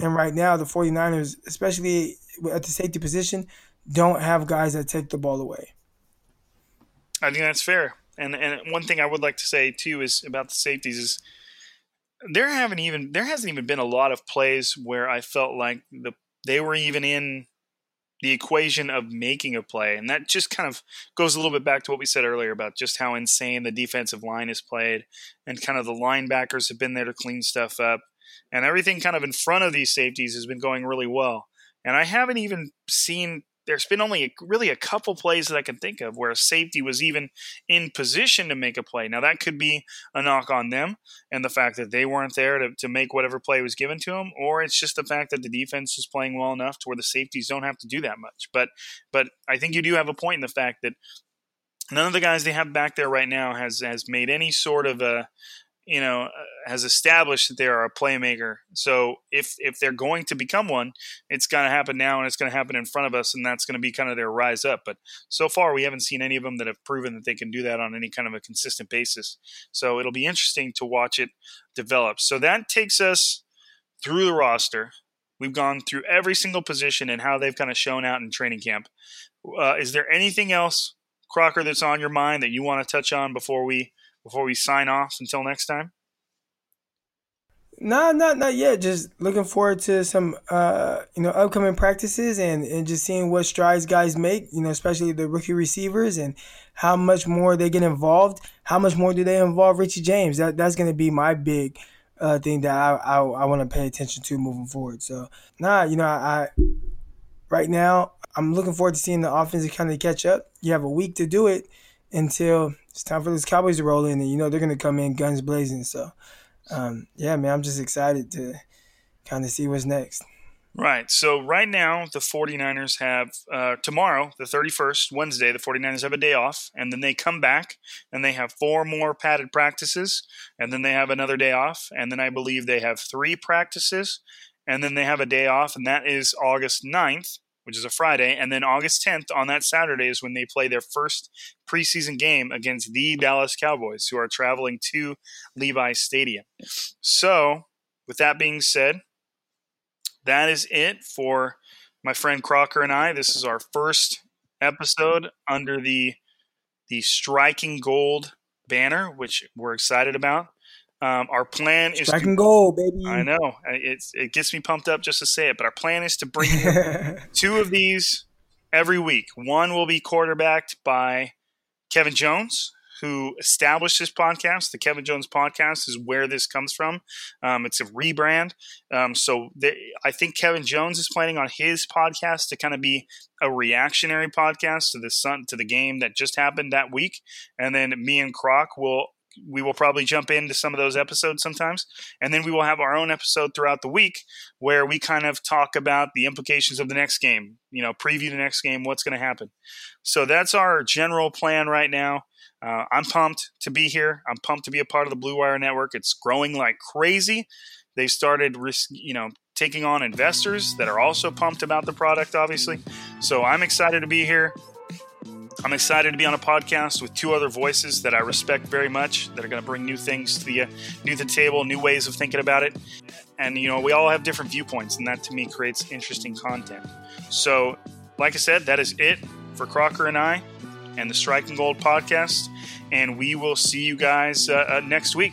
And right now, the 49ers, especially at the safety position, don't have guys that take the ball away. I think that's fair. And and one thing I would like to say too is about the safeties is there haven't even there hasn't even been a lot of plays where I felt like the they were even in the equation of making a play. And that just kind of goes a little bit back to what we said earlier about just how insane the defensive line is played and kind of the linebackers have been there to clean stuff up. And everything kind of in front of these safeties has been going really well. And I haven't even seen there's been only a, really a couple plays that I can think of where a safety was even in position to make a play. Now, that could be a knock on them and the fact that they weren't there to, to make whatever play was given to them, or it's just the fact that the defense is playing well enough to where the safeties don't have to do that much. But, but I think you do have a point in the fact that none of the guys they have back there right now has has made any sort of a you know, uh, has established that they are a playmaker. So if if they're going to become one, it's going to happen now, and it's going to happen in front of us, and that's going to be kind of their rise up. But so far, we haven't seen any of them that have proven that they can do that on any kind of a consistent basis. So it'll be interesting to watch it develop. So that takes us through the roster. We've gone through every single position and how they've kind of shown out in training camp. Uh, is there anything else, Crocker, that's on your mind that you want to touch on before we before we sign off until next time? Nah, not not yet. Just looking forward to some uh, you know upcoming practices and, and just seeing what strides guys make. You know, especially the rookie receivers and how much more they get involved. How much more do they involve Richie James? That that's going to be my big uh, thing that I I, I want to pay attention to moving forward. So nah, you know I, I right now I'm looking forward to seeing the offense kind of catch up. You have a week to do it until it's time for those Cowboys to roll in, and you know they're gonna come in guns blazing. So, um, yeah, man, I'm just excited to kind of see what's next. Right. So right now the 49ers have uh, tomorrow, the 31st, Wednesday, the 49ers have a day off and then they come back and they have four more padded practices and then they have another day off and then I believe they have three practices and then they have a day off and that is August 9th which is a Friday, and then August 10th on that Saturday is when they play their first preseason game against the Dallas Cowboys, who are traveling to Levi Stadium. So, with that being said, that is it for my friend Crocker and I. This is our first episode under the the striking gold banner, which we're excited about. Um, our plan is Strike to, and goal, baby. I know it's it gets me pumped up just to say it, but our plan is to bring two of these every week. One will be quarterbacked by Kevin Jones, who established this podcast. The Kevin Jones podcast is where this comes from. Um, it's a rebrand. Um, so they, I think Kevin Jones is planning on his podcast to kind of be a reactionary podcast to the sun to the game that just happened that week, and then me and Croc will we will probably jump into some of those episodes sometimes. And then we will have our own episode throughout the week where we kind of talk about the implications of the next game, you know, preview the next game, what's going to happen. So that's our general plan right now. Uh, I'm pumped to be here. I'm pumped to be a part of the Blue Wire Network. It's growing like crazy. They started, you know, taking on investors that are also pumped about the product, obviously. So I'm excited to be here. I'm excited to be on a podcast with two other voices that I respect very much that are going to bring new things to the uh, new the table, new ways of thinking about it. And you know, we all have different viewpoints, and that to me creates interesting content. So, like I said, that is it for Crocker and I and the Striking Gold podcast. And we will see you guys uh, uh, next week.